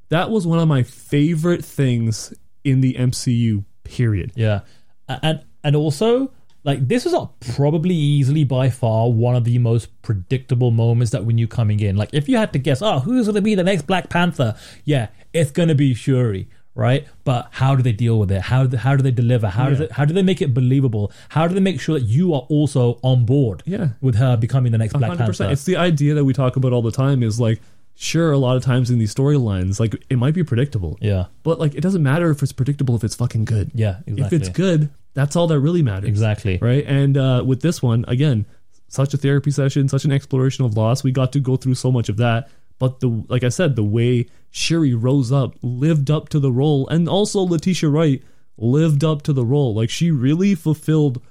That was one of my favorite things in the MCU. Period. Yeah, and and also like this was probably easily by far one of the most predictable moments that we knew coming in. Like if you had to guess, oh, who's going to be the next Black Panther? Yeah, it's going to be Shuri, right? But how do they deal with it? How do, how do they deliver? How do they, how do they make it believable? How do they make sure that you are also on board? Yeah. with her becoming the next Black 100%. Panther. It's the idea that we talk about all the time is like, sure, a lot of times in these storylines, like it might be predictable. yeah, But like it doesn't matter if it's predictable if it's fucking good. yeah, If it's good, that's all that really matters. Exactly. Right? And uh with this one, again, such a therapy session, such an exploration of loss. We got to go through so much of that. But the like I said, the way Shuri rose up, lived up to the role, and also Letitia Wright lived up to the role. Like she really fulfilled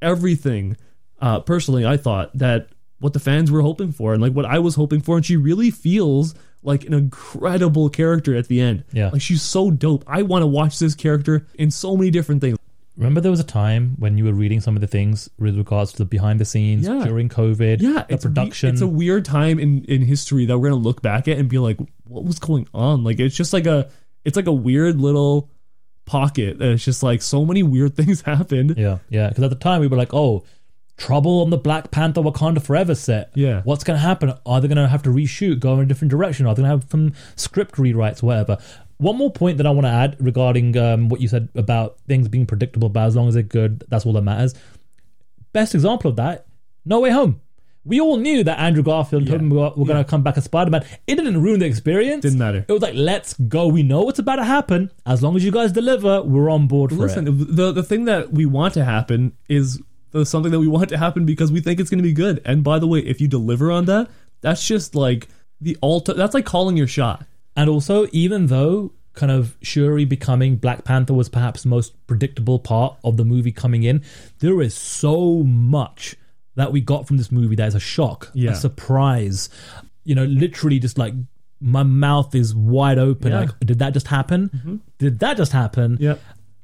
everything. Uh, personally, I thought that what the fans were hoping for and like what I was hoping for, and she really feels like an incredible character at the end. Yeah. like she's so dope. I want to watch this character in so many different things. Remember, there was a time when you were reading some of the things with regards to the behind the scenes Yeah. during COVID, Yeah, the it's a we- production. it's a weird time in in history that we're gonna look back at and be like, what was going on? Like it's just like a it's like a weird little pocket. that It's just like so many weird things happened. Yeah, yeah. Because at the time we were like, oh, trouble on the Black Panther Wakanda Forever set. Yeah. What's going to happen? Are they going to have to reshoot, go in a different direction? Are they going to have some script rewrites, whatever? One more point that I want to add regarding um, what you said about things being predictable, but as long as they're good, that's all that matters. Best example of that, No Way Home. We all knew that Andrew Garfield and Yeah. Tobey Maguire were going to come back as Spider Man. It didn't ruin the experience. Didn't matter. It was like, let's go. We know what's about to happen. As long as you guys deliver, we're on board for Listen, it. the the thing that we want to happen is something that we want to happen because we think it's going to be good. And by the way, if you deliver on that, that's just like the ultimate. That's like calling your shot. And also, even though kind of Shuri becoming Black Panther was perhaps the most predictable part of the movie coming in, there is so much that we got from this movie that is a shock, Yeah. a surprise. You know, literally just like my mouth is wide open. Yeah. Like, did that just happen? Mm-hmm. Did that just happen? Yep.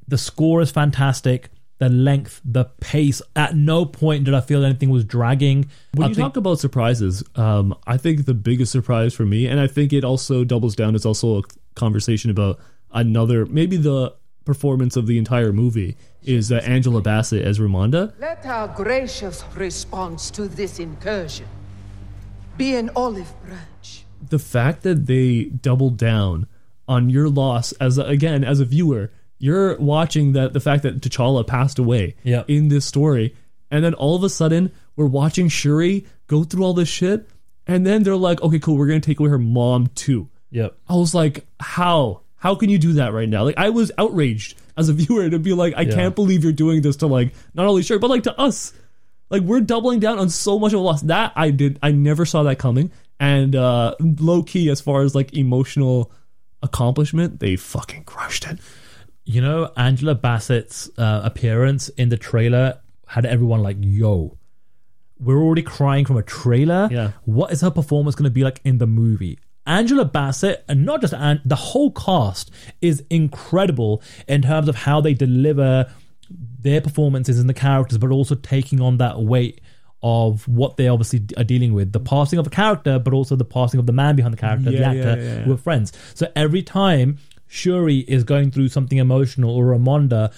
The score is fantastic. The length, the pace. At no point did I feel anything was dragging. When I you think- talk about surprises, um, I think the biggest surprise for me, and I think it also doubles down, it's also a conversation about another, maybe the performance of the entire movie, is uh, Angela Bassett as Ramonda. Let our gracious response to this incursion be an olive branch. the fact that they doubled down on your loss as a, again as a viewer you're watching that the fact that T'Challa passed away Yep. in this story and then all of a sudden we're watching Shuri go through all this shit and then they're like okay cool we're going to take away her mom too Yep. I was like how how can you do that right now like I was outraged as a viewer to be like I Yeah. can't believe you're doing this to like not only Shuri but like to us like we're doubling down on so much of a loss. That I did I never saw that coming. And uh low key as far as like emotional accomplishment, they fucking crushed it. You know, Angela Bassett's uh, appearance in the trailer had everyone like, yo, we're already crying from a trailer. Yeah. What is her performance going to be like in the movie? Angela Bassett, and not just An- the whole cast, is incredible in terms of how they deliver their performances and the characters, but also taking on that weight of what they obviously are dealing with the passing of a character, but also the passing of the man behind the character, the actor, yeah, yeah, yeah. who are friends. So every time Shuri is going through something emotional or Ramonda,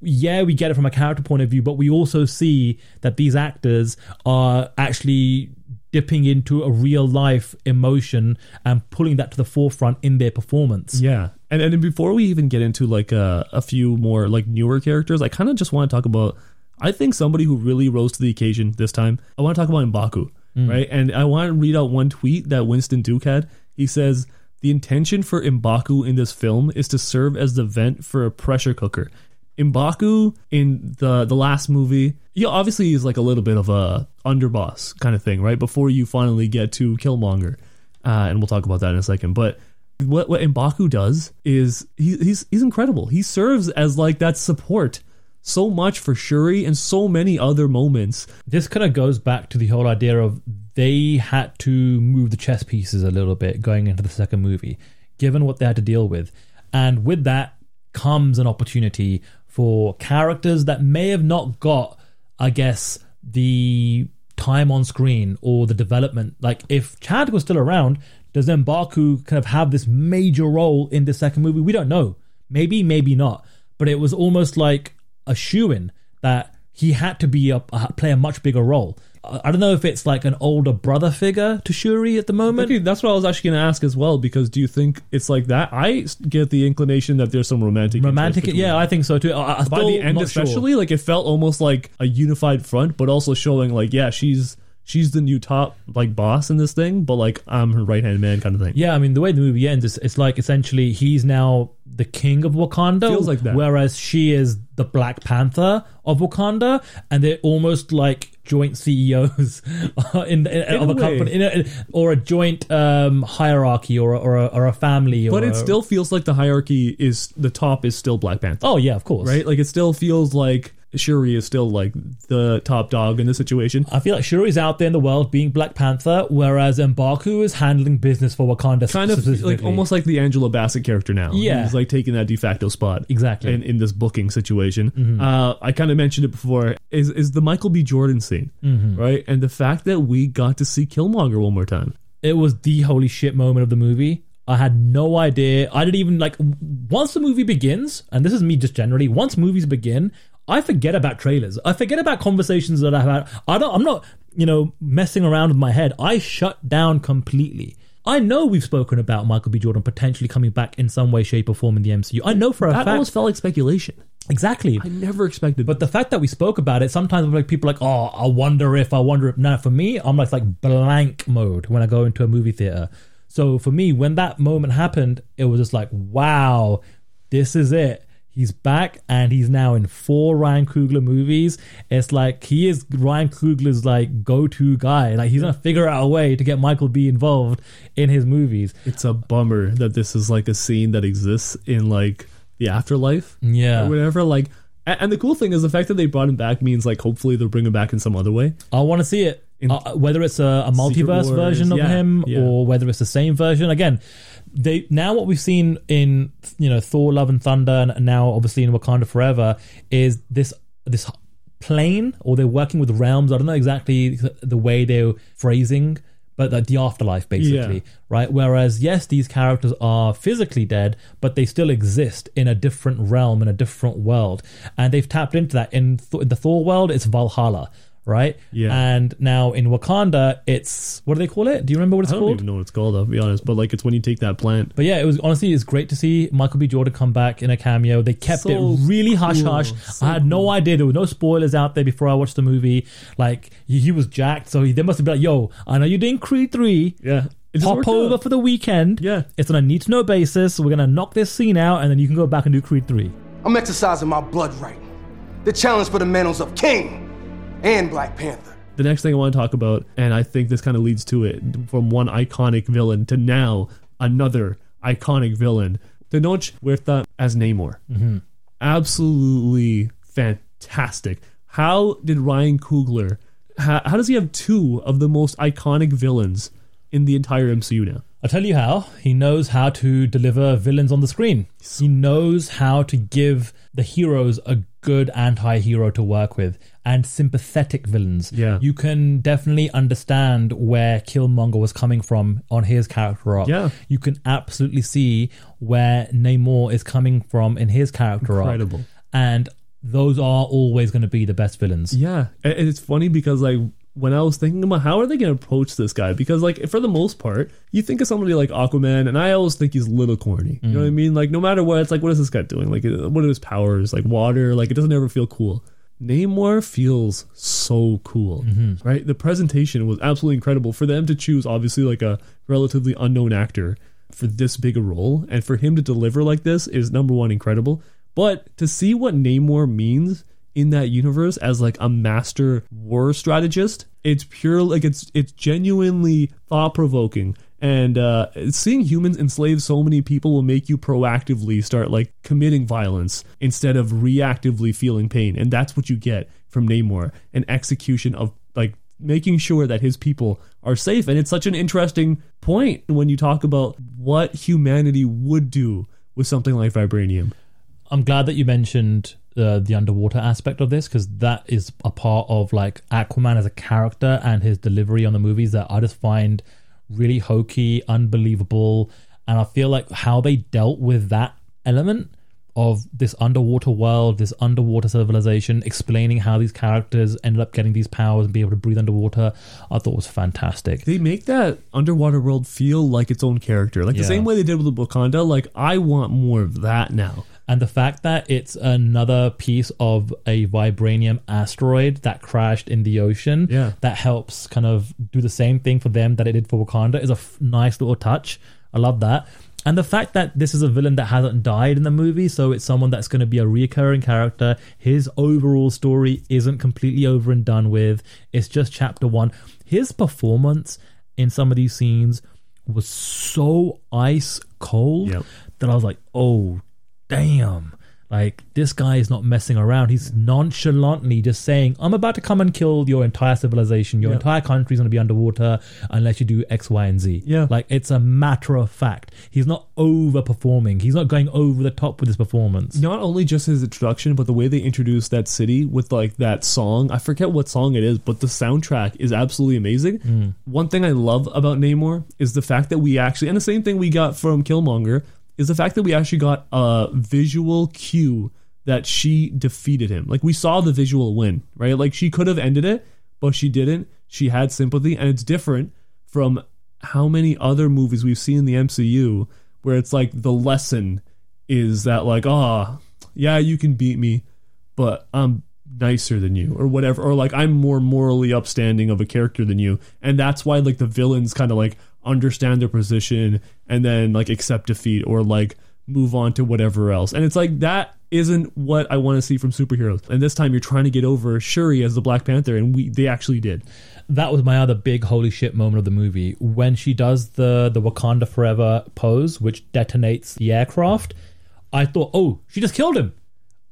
yeah, we get it from a character point of view, but we also see that these actors are actually dipping into a real life emotion and pulling that to the forefront in their performance. Yeah. And and before we even get into like uh, a few more like newer characters, I kind of just want to talk about I think somebody who really rose to the occasion this time. I want to talk about Mbaku, right? And I want to read out one tweet that Winston Duke had. He says the intention for Mbaku in this film is to serve as the vent for a pressure cooker. Mbaku in the the last movie, he obviously is like a little bit of a underboss kind of thing, right? Before you finally get to Killmonger, uh, and we'll talk about that in a second. But what what Mbaku does is he, he's he's incredible. He serves as like that support so much for Shuri and so many other moments. This kind of goes back to the whole idea of they had to move the chess pieces a little bit going into the second movie, given what they had to deal with. And with that comes an opportunity for characters that may have not got, I guess, the time on screen or the development. Like if Chad was still around, does Mbaku kind of have this major role in the second movie? We don't know. Maybe, maybe not. But it was almost like a shoe in that he had to be a, uh, play a much bigger role. I don't know if it's like an older brother figure to Shuri at the moment. Okay, that's what I was actually going to ask as well. Because do you think it's like that? I get the inclination that there's some romantic, Romantic, yeah. I think so too. I, I By the end, not sure. especially, like it felt almost like a unified front, but also showing like, yeah, she's she's the new top like boss in this thing, but like I'm her right hand man kind of thing. Yeah, I mean the way the movie ends is it's like essentially he's now the king of Wakanda, Feels like that. whereas she is the Black Panther of Wakanda, and they're almost like joint CEOs in, in, In of a way. company, in a, or a joint um, hierarchy, or a, or a, or a family. But or it still feels like the hierarchy is the top is still Black Panther. oh yeah, of course, right? Like it still feels like Shuri is still like the top dog in the situation. I feel like Shuri's out there in the world being Black Panther, whereas M'Baku is handling business for Wakanda. Kind of like almost like the Angela Bassett character now. Yeah. he's like taking that de facto spot Exactly. in, in this booking situation. Mm-hmm. Uh, I kind of mentioned it before. Is is the Michael B. Jordan scene Mm-hmm. right? And the fact that we got to see Killmonger one more time. it was the holy shit moment of the movie. I had no idea. I didn't even like once the movie begins, and this is me just generally. Once movies begin, I forget about trailers. I forget about conversations that I've had. I don't. I'm not, you know, messing around with my head. I shut down completely. I know we've spoken about Michael B. Jordan potentially coming back in some way, shape, or form in the MCU. I know for a That fact. That almost felt like speculation. exactly. I never expected. But the fact that we spoke about it, sometimes like people are like, oh, I wonder if, I wonder if. Now, for me, I'm like like blank mode when I go into a movie theater. So for me, when that moment happened, it was just like, wow, this is it. He's back and he's now in four Ryan Coogler movies. It's like he is Ryan Coogler's like go-to guy. Like he's gonna figure out a way to get Michael B involved in his movies. it's a bummer that this is like a scene that exists in like the afterlife. Yeah. or whatever. Like, and the cool thing is the fact that they brought him back means like hopefully they'll bring him back in some other way. I want to see it. Uh, whether it's a, a multiverse version of yeah, him yeah. or whether it's the same version. Again, they now what we've seen in you know Thor: Love and Thunder, and now obviously in Wakanda Forever is this this plane, or they're working with realms. I don't know exactly the way they're phrasing. But like the afterlife, basically, Yeah. right? Whereas, yes, these characters are physically dead, but they still exist in a different realm, in a different world, and they've tapped into that. In, Th- in the Thor world, it's Valhalla, right? Yeah. And now in Wakanda, it's what do they call it? Do you remember what it's I don't called? even know what it's called. I'll be honest, but like it's when you take that plant. But yeah, it was honestly it's great to see Michael B. Jordan come back in a cameo. They kept So it really hush cool. hush. So I had no idea there were no spoilers out there before I watched the movie. Like he, he was jacked, so he, they must have been like, "Yo, I know you're doing Creed three. Yeah, It just Pop over out. for the weekend. Yeah. it's on a need to know basis. So we're gonna knock this scene out, and then you can go back and do Creed three. I'm exercising my blood right. The challenge for the mantles of King and Black Panther. The next thing I want to talk about, and I think this kind of leads to it, from one iconic villain to now another iconic villain, Tenoch Huerta as Namor. Mm-hmm. Absolutely fantastic. How did Ryan Coogler? How, how does he have two of the most iconic villains in the entire MCU now? I'll tell you how. He knows how to deliver villains on the screen. He knows how to give the heroes a good anti hero to work with and sympathetic villains. Yeah. You can definitely understand where Killmonger was coming from on his character arc. Yeah. You can absolutely see where Namor is coming from in his character Incredible. arc. And those are always going to be the best villains. Yeah, and it's funny because like when I was thinking about how are they going to approach this guy, because like for the most part, you think of somebody like Aquaman, and I always think he's a little corny. You know mm. what I mean? Like no matter what, it's like what is this guy doing? Like what are his powers? Like water? Like it doesn't ever feel cool. Namor feels so cool, mm-hmm. right? The presentation was absolutely incredible. For them to choose, obviously, like a relatively unknown actor for this big a role, and for him to deliver like this is number one incredible. But to see what Namor means in that universe as like a master war strategist, it's pure like it's it's genuinely thought provoking. And uh, seeing humans enslave so many people will make you proactively start like committing violence instead of reactively feeling pain. And that's what you get from Namor an execution of like making sure that his people are safe. And it's such an interesting point when you talk about what humanity would do with something like vibranium. I'm glad that you mentioned uh, the underwater aspect of this because that is a part of like Aquaman as a character and his delivery on the movies that I just find really hokey, unbelievable, and I feel like how they dealt with that element of this underwater world, this underwater civilization, explaining how these characters ended up getting these powers and be able to breathe underwater, I thought was fantastic. They make that underwater world feel like its own character, like Yeah. the same way they did with the Wakanda. Like I want more of that now. And the fact that it's another piece of a vibranium asteroid that crashed in the ocean Yeah. that helps kind of do the same thing for them that it did for Wakanda is a f- nice little touch. I love that. And the fact that this is a villain that hasn't died in the movie, so it's someone that's going to be a recurring character. His overall story isn't completely over and done with. It's just chapter one. His performance in some of these scenes was so ice cold Yep. that I was like, oh, damn. Like, this guy is not messing around. He's nonchalantly just saying, I'm about to come and kill your entire civilization. Your Yeah. entire country is going to be underwater unless you do X, Y, and Z. Yeah. Like, it's a matter of fact. He's not overperforming. He's not going over the top with his performance. Not only just his introduction, but the way they introduced that city with like that song. I forget what song it is, but the soundtrack is absolutely amazing. Hmm. One thing I love about Namor is the fact that we actually, and the same thing we got from Killmonger, is the fact that we actually got a visual cue that she defeated him. Like we saw the visual win, right? Like she could have ended it, but she didn't. She had sympathy, and it's different from how many other movies we've seen in the MCU where it's like the lesson is that like, ah, yeah, you can beat me, but I'm nicer than you or whatever or like I'm more morally upstanding of a character than you and that's why like the villains kind of like understand their position and then like accept defeat or like move on to whatever else and it's like that isn't what I want to see from superheroes and this time you're trying to get over Shuri as the Black Panther and we they actually did that was my other big holy shit moment of the movie when she does the the Wakanda Forever pose, which detonates the aircraft. I thought, oh, she just killed him.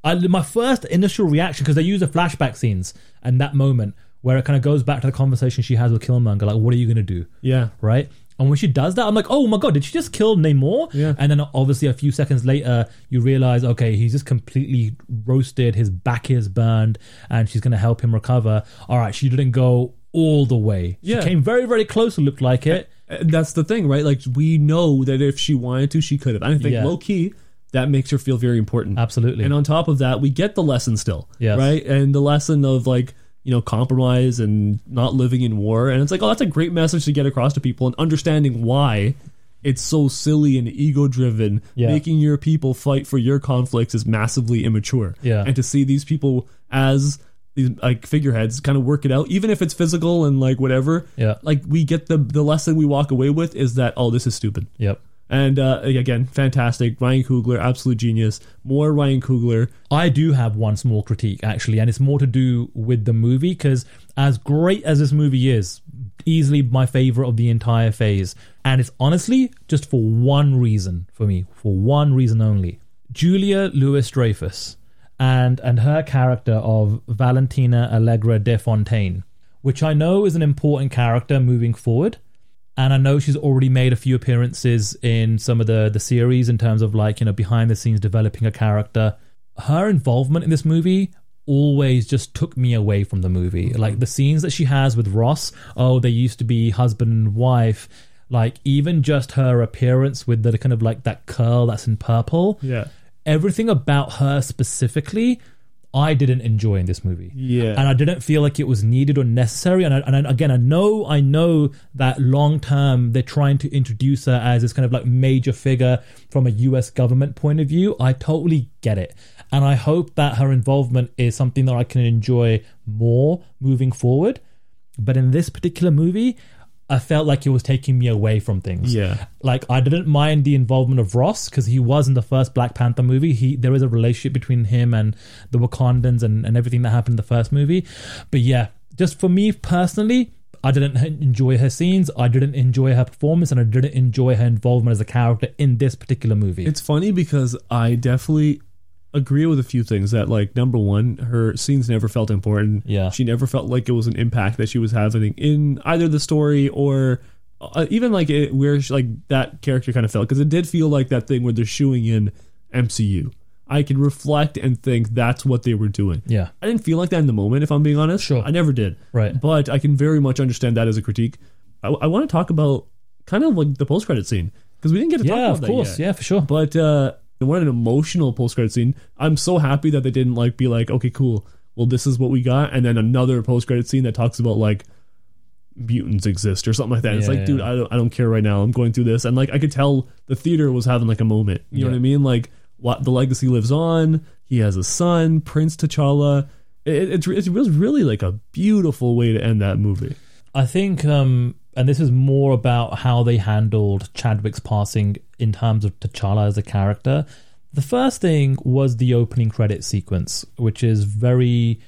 I, my first initial reaction because they use the flashback scenes and that moment where it kind of goes back to the conversation she has with Killmonger, like, what are you gonna do? yeah right? And when she does that, I'm like, oh my god, did she just kill Namor? Yeah. And then obviously a few seconds later, you realize, okay, he's just completely roasted, his back is burned, and she's gonna help him recover. All right, she didn't go all the way. Yeah. She came very, very close. It looked like it. And that's the thing, right? Like we know that if she wanted to, she could have. I think Yeah. low key that makes her feel very important. Absolutely. And on top of that, we get the lesson still, Yes. right? And the lesson of like you know compromise and not living in war. And it's like, oh, that's a great message to get across to people and understanding why it's so silly and ego driven. Yeah. Making your people fight for your conflicts is massively immature. Yeah. And to see these people as these like figureheads kind of work it out, even if it's physical and like whatever. Yeah. Like we get the the lesson we walk away with is that oh this is stupid. Yep. And uh, again, fantastic. Ryan Coogler, absolute genius. More Ryan Coogler. I do have one small critique actually, and it's more to do with the movie because as great as this movie is, easily my favorite of the entire phase, and it's honestly just for one reason for me, for one reason only. Julia Louis Dreyfus and and her character of Valentina Allegra de Fontaine, which I know is an important character moving forward and I know she's already made a few appearances in some of the the series in terms of like you know behind the scenes developing a character. Her involvement in this movie always just took me away from the movie. Mm-hmm. Like the scenes that she has with Ross, oh, they used to be husband and wife. Like even just her appearance with the kind of like that curl that's in purple. Yeah. Everything about her specifically, I didn't enjoy in this movie. Yeah. And I didn't feel like it was needed or necessary. And, I, and I, again, I know, I know that long term they're trying to introduce her as this kind of like major figure from a US government point of view. I totally get it. And I hope that her involvement is something that I can enjoy more moving forward. But in this particular movie, I felt like it was taking me away from things. Yeah. Like I didn't mind the involvement of Ross because he was in the first Black Panther movie. He there is a relationship between him and the Wakandans and, and everything that happened in the first movie. But yeah, just for me personally, I didn't enjoy her scenes. I didn't enjoy her performance, and I didn't enjoy her involvement as a character in this particular movie. It's funny because I definitely agree with a few things that like number one her scenes never felt important Yeah. she never felt like it was an impact that she was having in either the story or uh, even like it, where she, like that character kind of felt because it did feel like that thing where they're shooing in mcu i can reflect and think that's what they were doing Yeah. i didn't feel like that in the moment if i'm being honest Sure. i never did Right. but i can very much understand that as a critique i, I want to talk about kind of like the post-credit scene because we didn't get to talk yeah, about of that course. yet. Yeah, for sure. But uh, what an emotional post credit scene. I'm so happy that they didn't like be like, okay, cool. Well, this is what we got, and then another post credit scene that talks about like mutants exist or something like that. it's Yeah, like, dude. I don't, I don't care right now. I'm going through this, and like I could tell the theater was having like a moment. You know what I mean? Like, what the legacy lives on. He has a son, Prince T'Challa. It, it's it was really like a beautiful way to end that movie. I think, um, and this is more about how they handled Chadwick's passing in terms of T'Challa as a character. The first thing was the opening credit sequence, which is very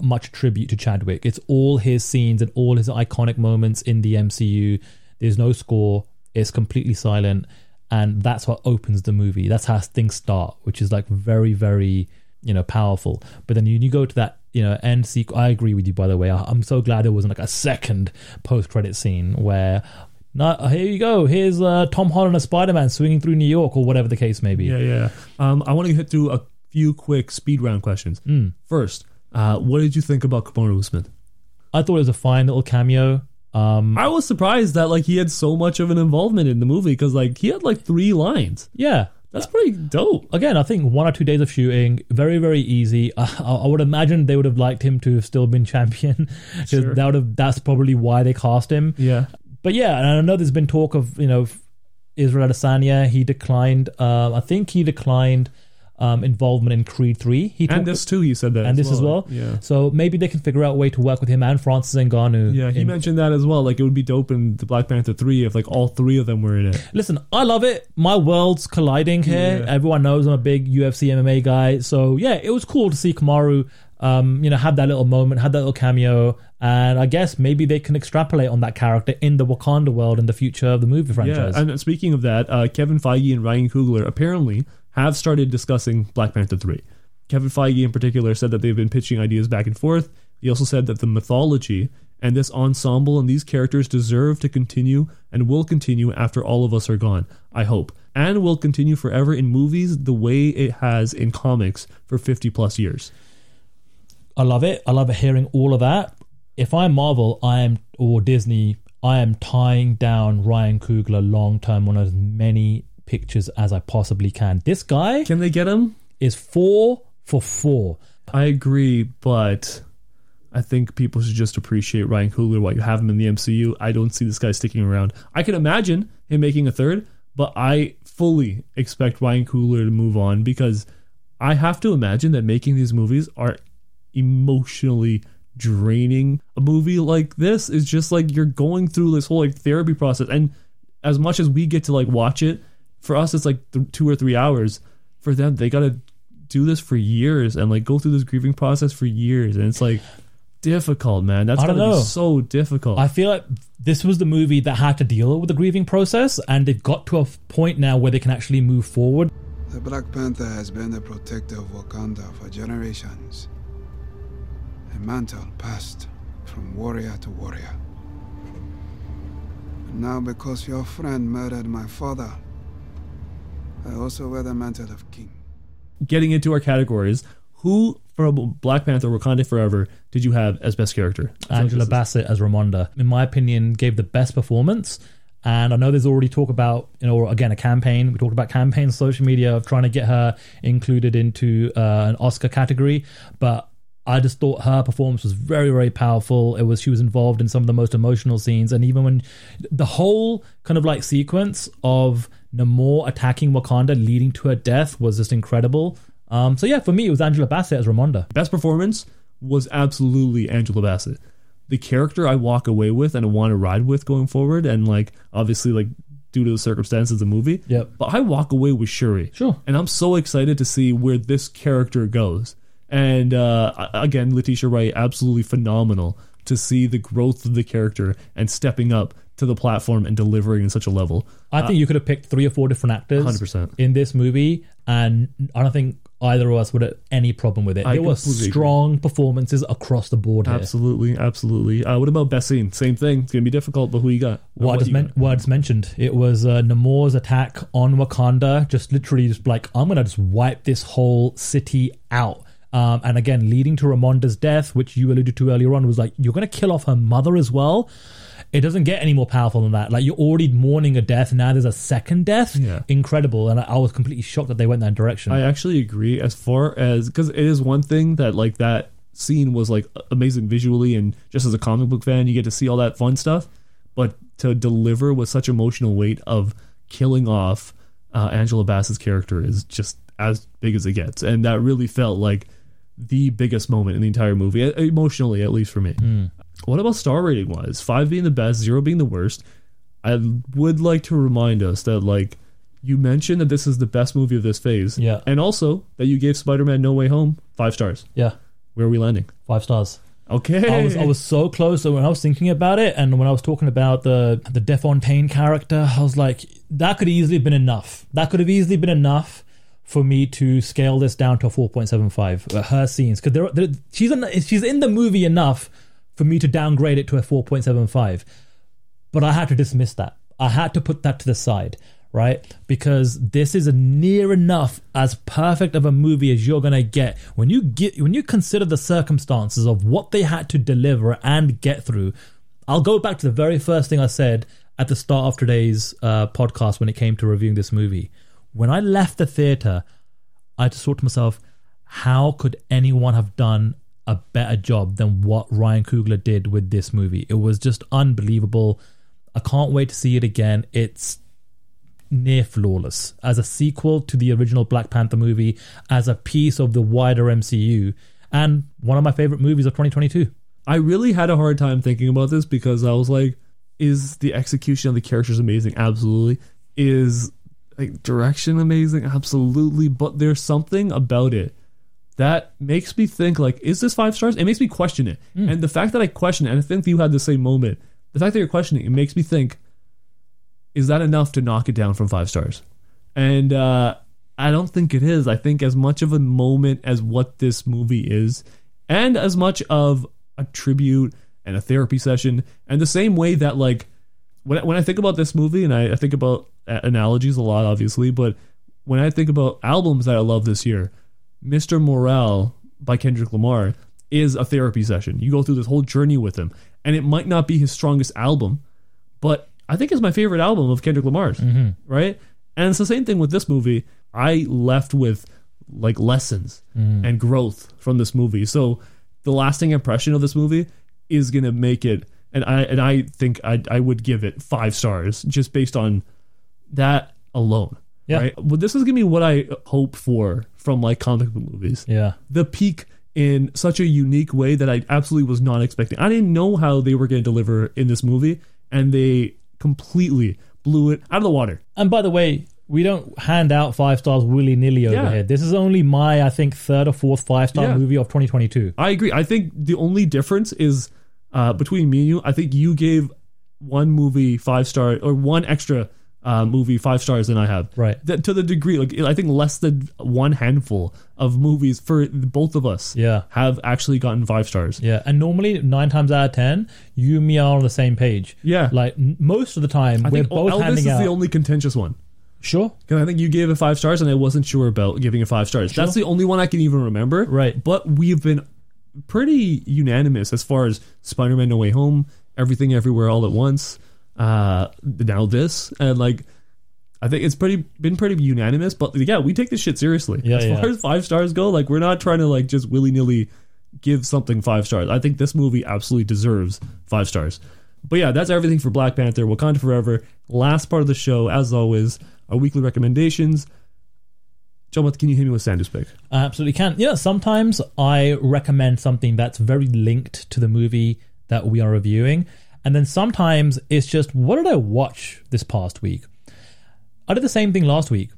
much tribute to Chadwick. It's all his scenes and all his iconic moments in the MCU. There's no score, it's completely silent, and that's what opens the movie. That's how things start, which is like very, very, you know, powerful. But then you, you go to that, you know, end sequence. I agree with you, by the way. I, I'm so glad there wasn't like a second post credit scene where. No, here you go. Here's uh, Tom Holland as Spider Man swinging through New York, or whatever the case may be. Yeah, yeah. Um, I want to hit through a few quick speed round questions. First, uh, what did you think about Kamaru Usman? I thought it was a fine little cameo. Um, I was surprised that like he had so much of an involvement in the movie because like he had like three lines. yeah, That's pretty dope. again, I think one or two days of shooting, very, very easy. I, I would imagine they would have liked him to have still been champion. Sure. that would have, that's probably why they cast him. Yeah. But yeah, and I know there's been talk of, you know, Israel Adesanya. He declined, uh, I think he declined um, involvement in Creed 3. He And this too, he said that. and this as well. Yeah. So maybe they can figure out a way to work with him and Francis Ngannou. Yeah, he in- mentioned that as well. Like it would be dope in the Black Panther three if like all three of them were in it. Listen, I love it. My world's colliding here. Yeah. Everyone knows I'm a big UFC MMA guy. So yeah, it was cool to see Kamaru, um, you know, have that little moment, have that little cameo, and I guess maybe they can extrapolate on that character in the Wakanda world in the future of the movie franchise. Yeah, and speaking of that, uh, Kevin Feige and Ryan Coogler apparently have started discussing Black Panther 3. Kevin Feige, in particular, said that they've been pitching ideas back and forth. He also said that the mythology and this ensemble and these characters deserve to continue and will continue after all of us are gone, I hope. And will continue forever in movies the way it has in comics for 50 plus years. I love it. I love hearing all of that. If I'm Marvel, I am or Disney, I am tying down Ryan Coogler long term on as many pictures as I possibly can. This guy Can they get him? is four for four. I agree, but I think people should just appreciate Ryan Coogler while you have him in the MCU. I don't see this guy sticking around. I can imagine him making a third, but I fully expect Ryan Coogler to move on because I have to imagine that making these movies are emotionally draining. A movie like this is just like you're going through this whole like therapy process, and as much as we get to like watch it, for us it's like th- two or three hours. For them, they gotta do this for years and like go through this grieving process for years, and it's like difficult, man. That's I don't gotta be so difficult. I feel like this was the movie that had to deal with the grieving process, and they've got to a point now where they can actually move forward. The Black Panther has been the protector of Wakanda for generations. A mantle passed from warrior to warrior. And now, because your friend murdered my father, I also wear the mantle of king. Getting into our categories, who from Black Panther Wakanda Forever did you have as best character? I feel like Angela Bassett as Ramonda, in my opinion, gave the best performance. And I know there's already talk about, you know, again, a campaign. We talked about campaigns, social media of trying to get her included into uh, an Oscar category. But I just thought her performance was very, very powerful. It was she was involved in some of the most emotional scenes, and even when the whole kind of like sequence of Namor attacking Wakanda, leading to her death, was just incredible. Um, so yeah, for me, it was Angela Bassett as Ramonda. Best performance was absolutely Angela Bassett. The character I walk away with and I want to ride with going forward, and like obviously like due to the circumstances of the movie. Yep. But I walk away with Shuri. Sure. And I'm so excited to see where this character goes. And uh, again, Letitia Wright, absolutely phenomenal to see the growth of the character and stepping up to the platform and delivering in such a level. I think you could have picked three or four different actors 100%. in this movie, and I don't think either of us would have any problem with it. I there were agree. strong performances across the board here. Absolutely, absolutely. Uh, what about best scene? Same thing. It's gonna be difficult, but who you got? Or What I, just men- what I just mentioned, it was uh, Namor's attack on Wakanda, just literally just like, I'm going to just wipe this whole city out. Um, and again, leading to Ramonda's death, which you alluded to earlier on, was like, you're going to kill off her mother as well. It doesn't get any more powerful than that. Like you're already mourning a death, now there's a second death. Yeah. Incredible. And I, I was completely shocked that they went that direction. I actually agree as far as because it is one thing that like that scene was like amazing visually and just as a comic book fan you get to see all that fun stuff but to deliver with such emotional weight of killing off uh, Angela Bass's character is just as big as it gets and that really felt like the biggest moment in the entire movie emotionally at least for me hmm. what about star rating wise five being the best zero being the worst I would like to remind us that like you mentioned that this is the best movie of this phase. Yeah. And also that you gave Spider-Man No Way Home five stars. yeah. Where are we landing? Five stars. Okay. I was I was so close. So when I was thinking about it, and when I was talking about the the Defontaine character, I was like, that could easily have been enough. That could have easily been enough for me to scale this down to a four point seven five. Her scenes, because there, she's in, she's in the movie enough for me to downgrade it to a four point seven five. But I had to dismiss that. I had to put that to the side, right? Because this is near enough as perfect of a movie as you're gonna get when you get when you consider the circumstances of what they had to deliver and get through. I'll go back to the very first thing I said at the start of today's uh, podcast when it came to reviewing this movie. When I left the theater, I just thought to myself, how could anyone have done a better job than what Ryan Coogler did with this movie? It was just unbelievable. I can't wait to see it again. It's near flawless as a sequel to the original Black Panther movie, as a piece of the wider MCU, and one of my favorite movies of 2022. I really had a hard time thinking about this because I was like, is the execution of the characters amazing? Absolutely. Is like direction amazing? Absolutely. But there's something about it that makes me think like, is this five stars? It makes me question it. And the fact that I question it, and I think you had the same moment, the fact that you're questioning it makes me think, is that enough to knock it down from five stars? And uh, I don't think it is. I think as much of a moment as what this movie is, and as much of a tribute and a therapy session, and the same way that like when when I think about this movie, and I, I think about analogies a lot, obviously, but when I think about albums that I love this year, Mr. Morale by Kendrick Lamar is a therapy session. You go through this whole journey with him, and it might not be his strongest album, but I think it's my favorite album of Kendrick Lamar's, mm-hmm. right? And it's the same thing with this movie. I left with like lessons mm. and growth from this movie. So the lasting impression of this movie is gonna make it, and I and I think I I would give it five stars just based on that alone. Yeah. Right. Well, this is gonna be what I hope for from like comic book movies Yeah. the peak in such a unique way that I absolutely was not expecting. I didn't know how they were going to deliver in this movie, and they completely blew it out of the water. And by the way, we don't hand out five stars willy nilly over Yeah. here. This is only my, I think, third or fourth five star Yeah. movie of 2022. I agree. I think the only difference is uh, between me and you. I think you gave one movie five star or one extra uh, movie five stars than I have. Right. That, to the degree, like I think less than one handful of movies for both of us. Yeah. have actually gotten five stars. Yeah, and normally nine times out of ten, you and me are on the same page. Yeah. like n- most of the time, I we're think both Elvis handing is out. the only contentious one. sure, Because I think you gave it five stars, and I wasn't sure about giving it five stars. That's the only one I can even remember. Right. But we've been pretty unanimous as far as Spider-Man: No Way Home, Everything Everywhere All at Once, uh, now this, and like. I think it's pretty been pretty unanimous, but yeah, we take this shit seriously. Yeah, as yeah. far as five stars go, like we're not trying to like just willy nilly give something five stars. I think this movie absolutely deserves five stars. But yeah, that's everything for Black Panther, Wakanda Forever. Last part of the show, as always, our weekly recommendations. Joe, can you hit me with Sandus pick? I absolutely can. Yeah, sometimes I recommend something that's very linked to the movie that we are reviewing, and then sometimes it's just what did I watch this past week? I did the same thing last week.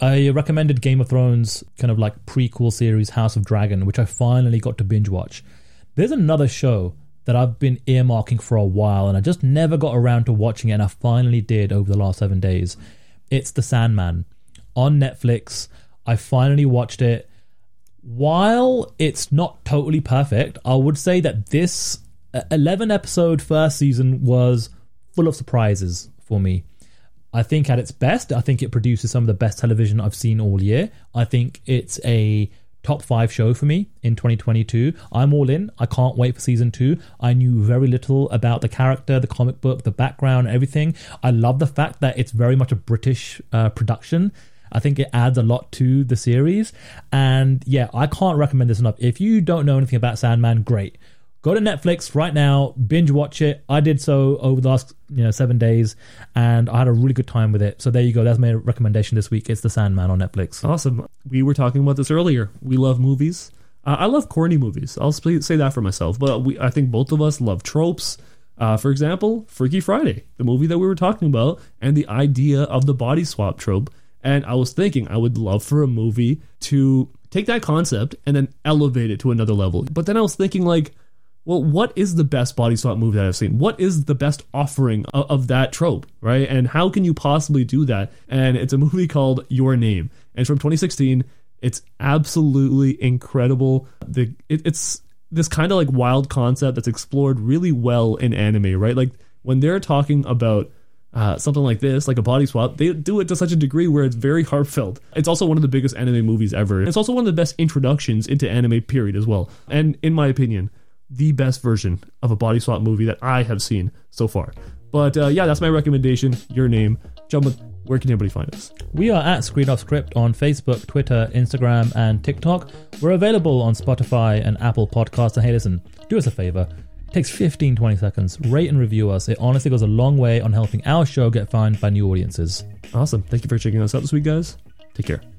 I recommended Game of Thrones kind of like prequel series House of Dragon, which I finally got to binge watch. There's another show that I've been earmarking for a while and I just never got around to watching it and I finally did over the last 7 days. It's The Sandman on Netflix. I finally watched it. While it's not totally perfect, I would say that this 11 episode first season was full of surprises for me. I think at its best, I think it produces some of the best television I've seen all year. I think it's a top five show for me in 2022. I'm all in. I can't wait for season two. I knew very little about the character, the comic book, the background, everything. I love the fact that it's very much a British uh, production. I think it adds a lot to the series. And yeah, I can't recommend this enough. If you don't know anything about Sandman, great. Go to Netflix right now, binge watch it. I did so over the last you know seven days, and I had a really good time with it. So there you go. That's my recommendation this week. It's The Sandman on Netflix. Awesome. We were talking about this earlier. We love movies. Uh, I love corny movies. I'll say that for myself. But we, I think both of us love tropes. Uh, for example, Freaky Friday, the movie that we were talking about, and the idea of the body swap trope. And I was thinking I would love for a movie to take that concept and then elevate it to another level. But then I was thinking, like, well, what is the best body swap movie that I've seen? What is the best offering of, of, that trope, right? And how can you possibly do that? And it's a movie called Your Name, and from 2016. It's absolutely incredible. The it, it's this kind of like wild concept that's explored really well in anime, right? Like when they're talking about uh, something like this, like a body swap, they do it to such a degree where it's very heartfelt. It's also one of the biggest anime movies ever. It's also one of the best introductions into anime, period, as well. And in my opinion, the best version of a body swap movie that I have seen so far. But uh, yeah, that's my recommendation. Your name, gentlemen. Where can anybody find us? We are at Screen Off Script on Facebook, Twitter, Instagram, and TikTok. We're available on Spotify and Apple Podcasts. And hey, listen, do us a favor. It takes 15, 20 seconds. Rate and review us. It honestly goes a long way on helping our show get found by new audiences. Awesome. Thank you for checking us out this week, guys. Take care.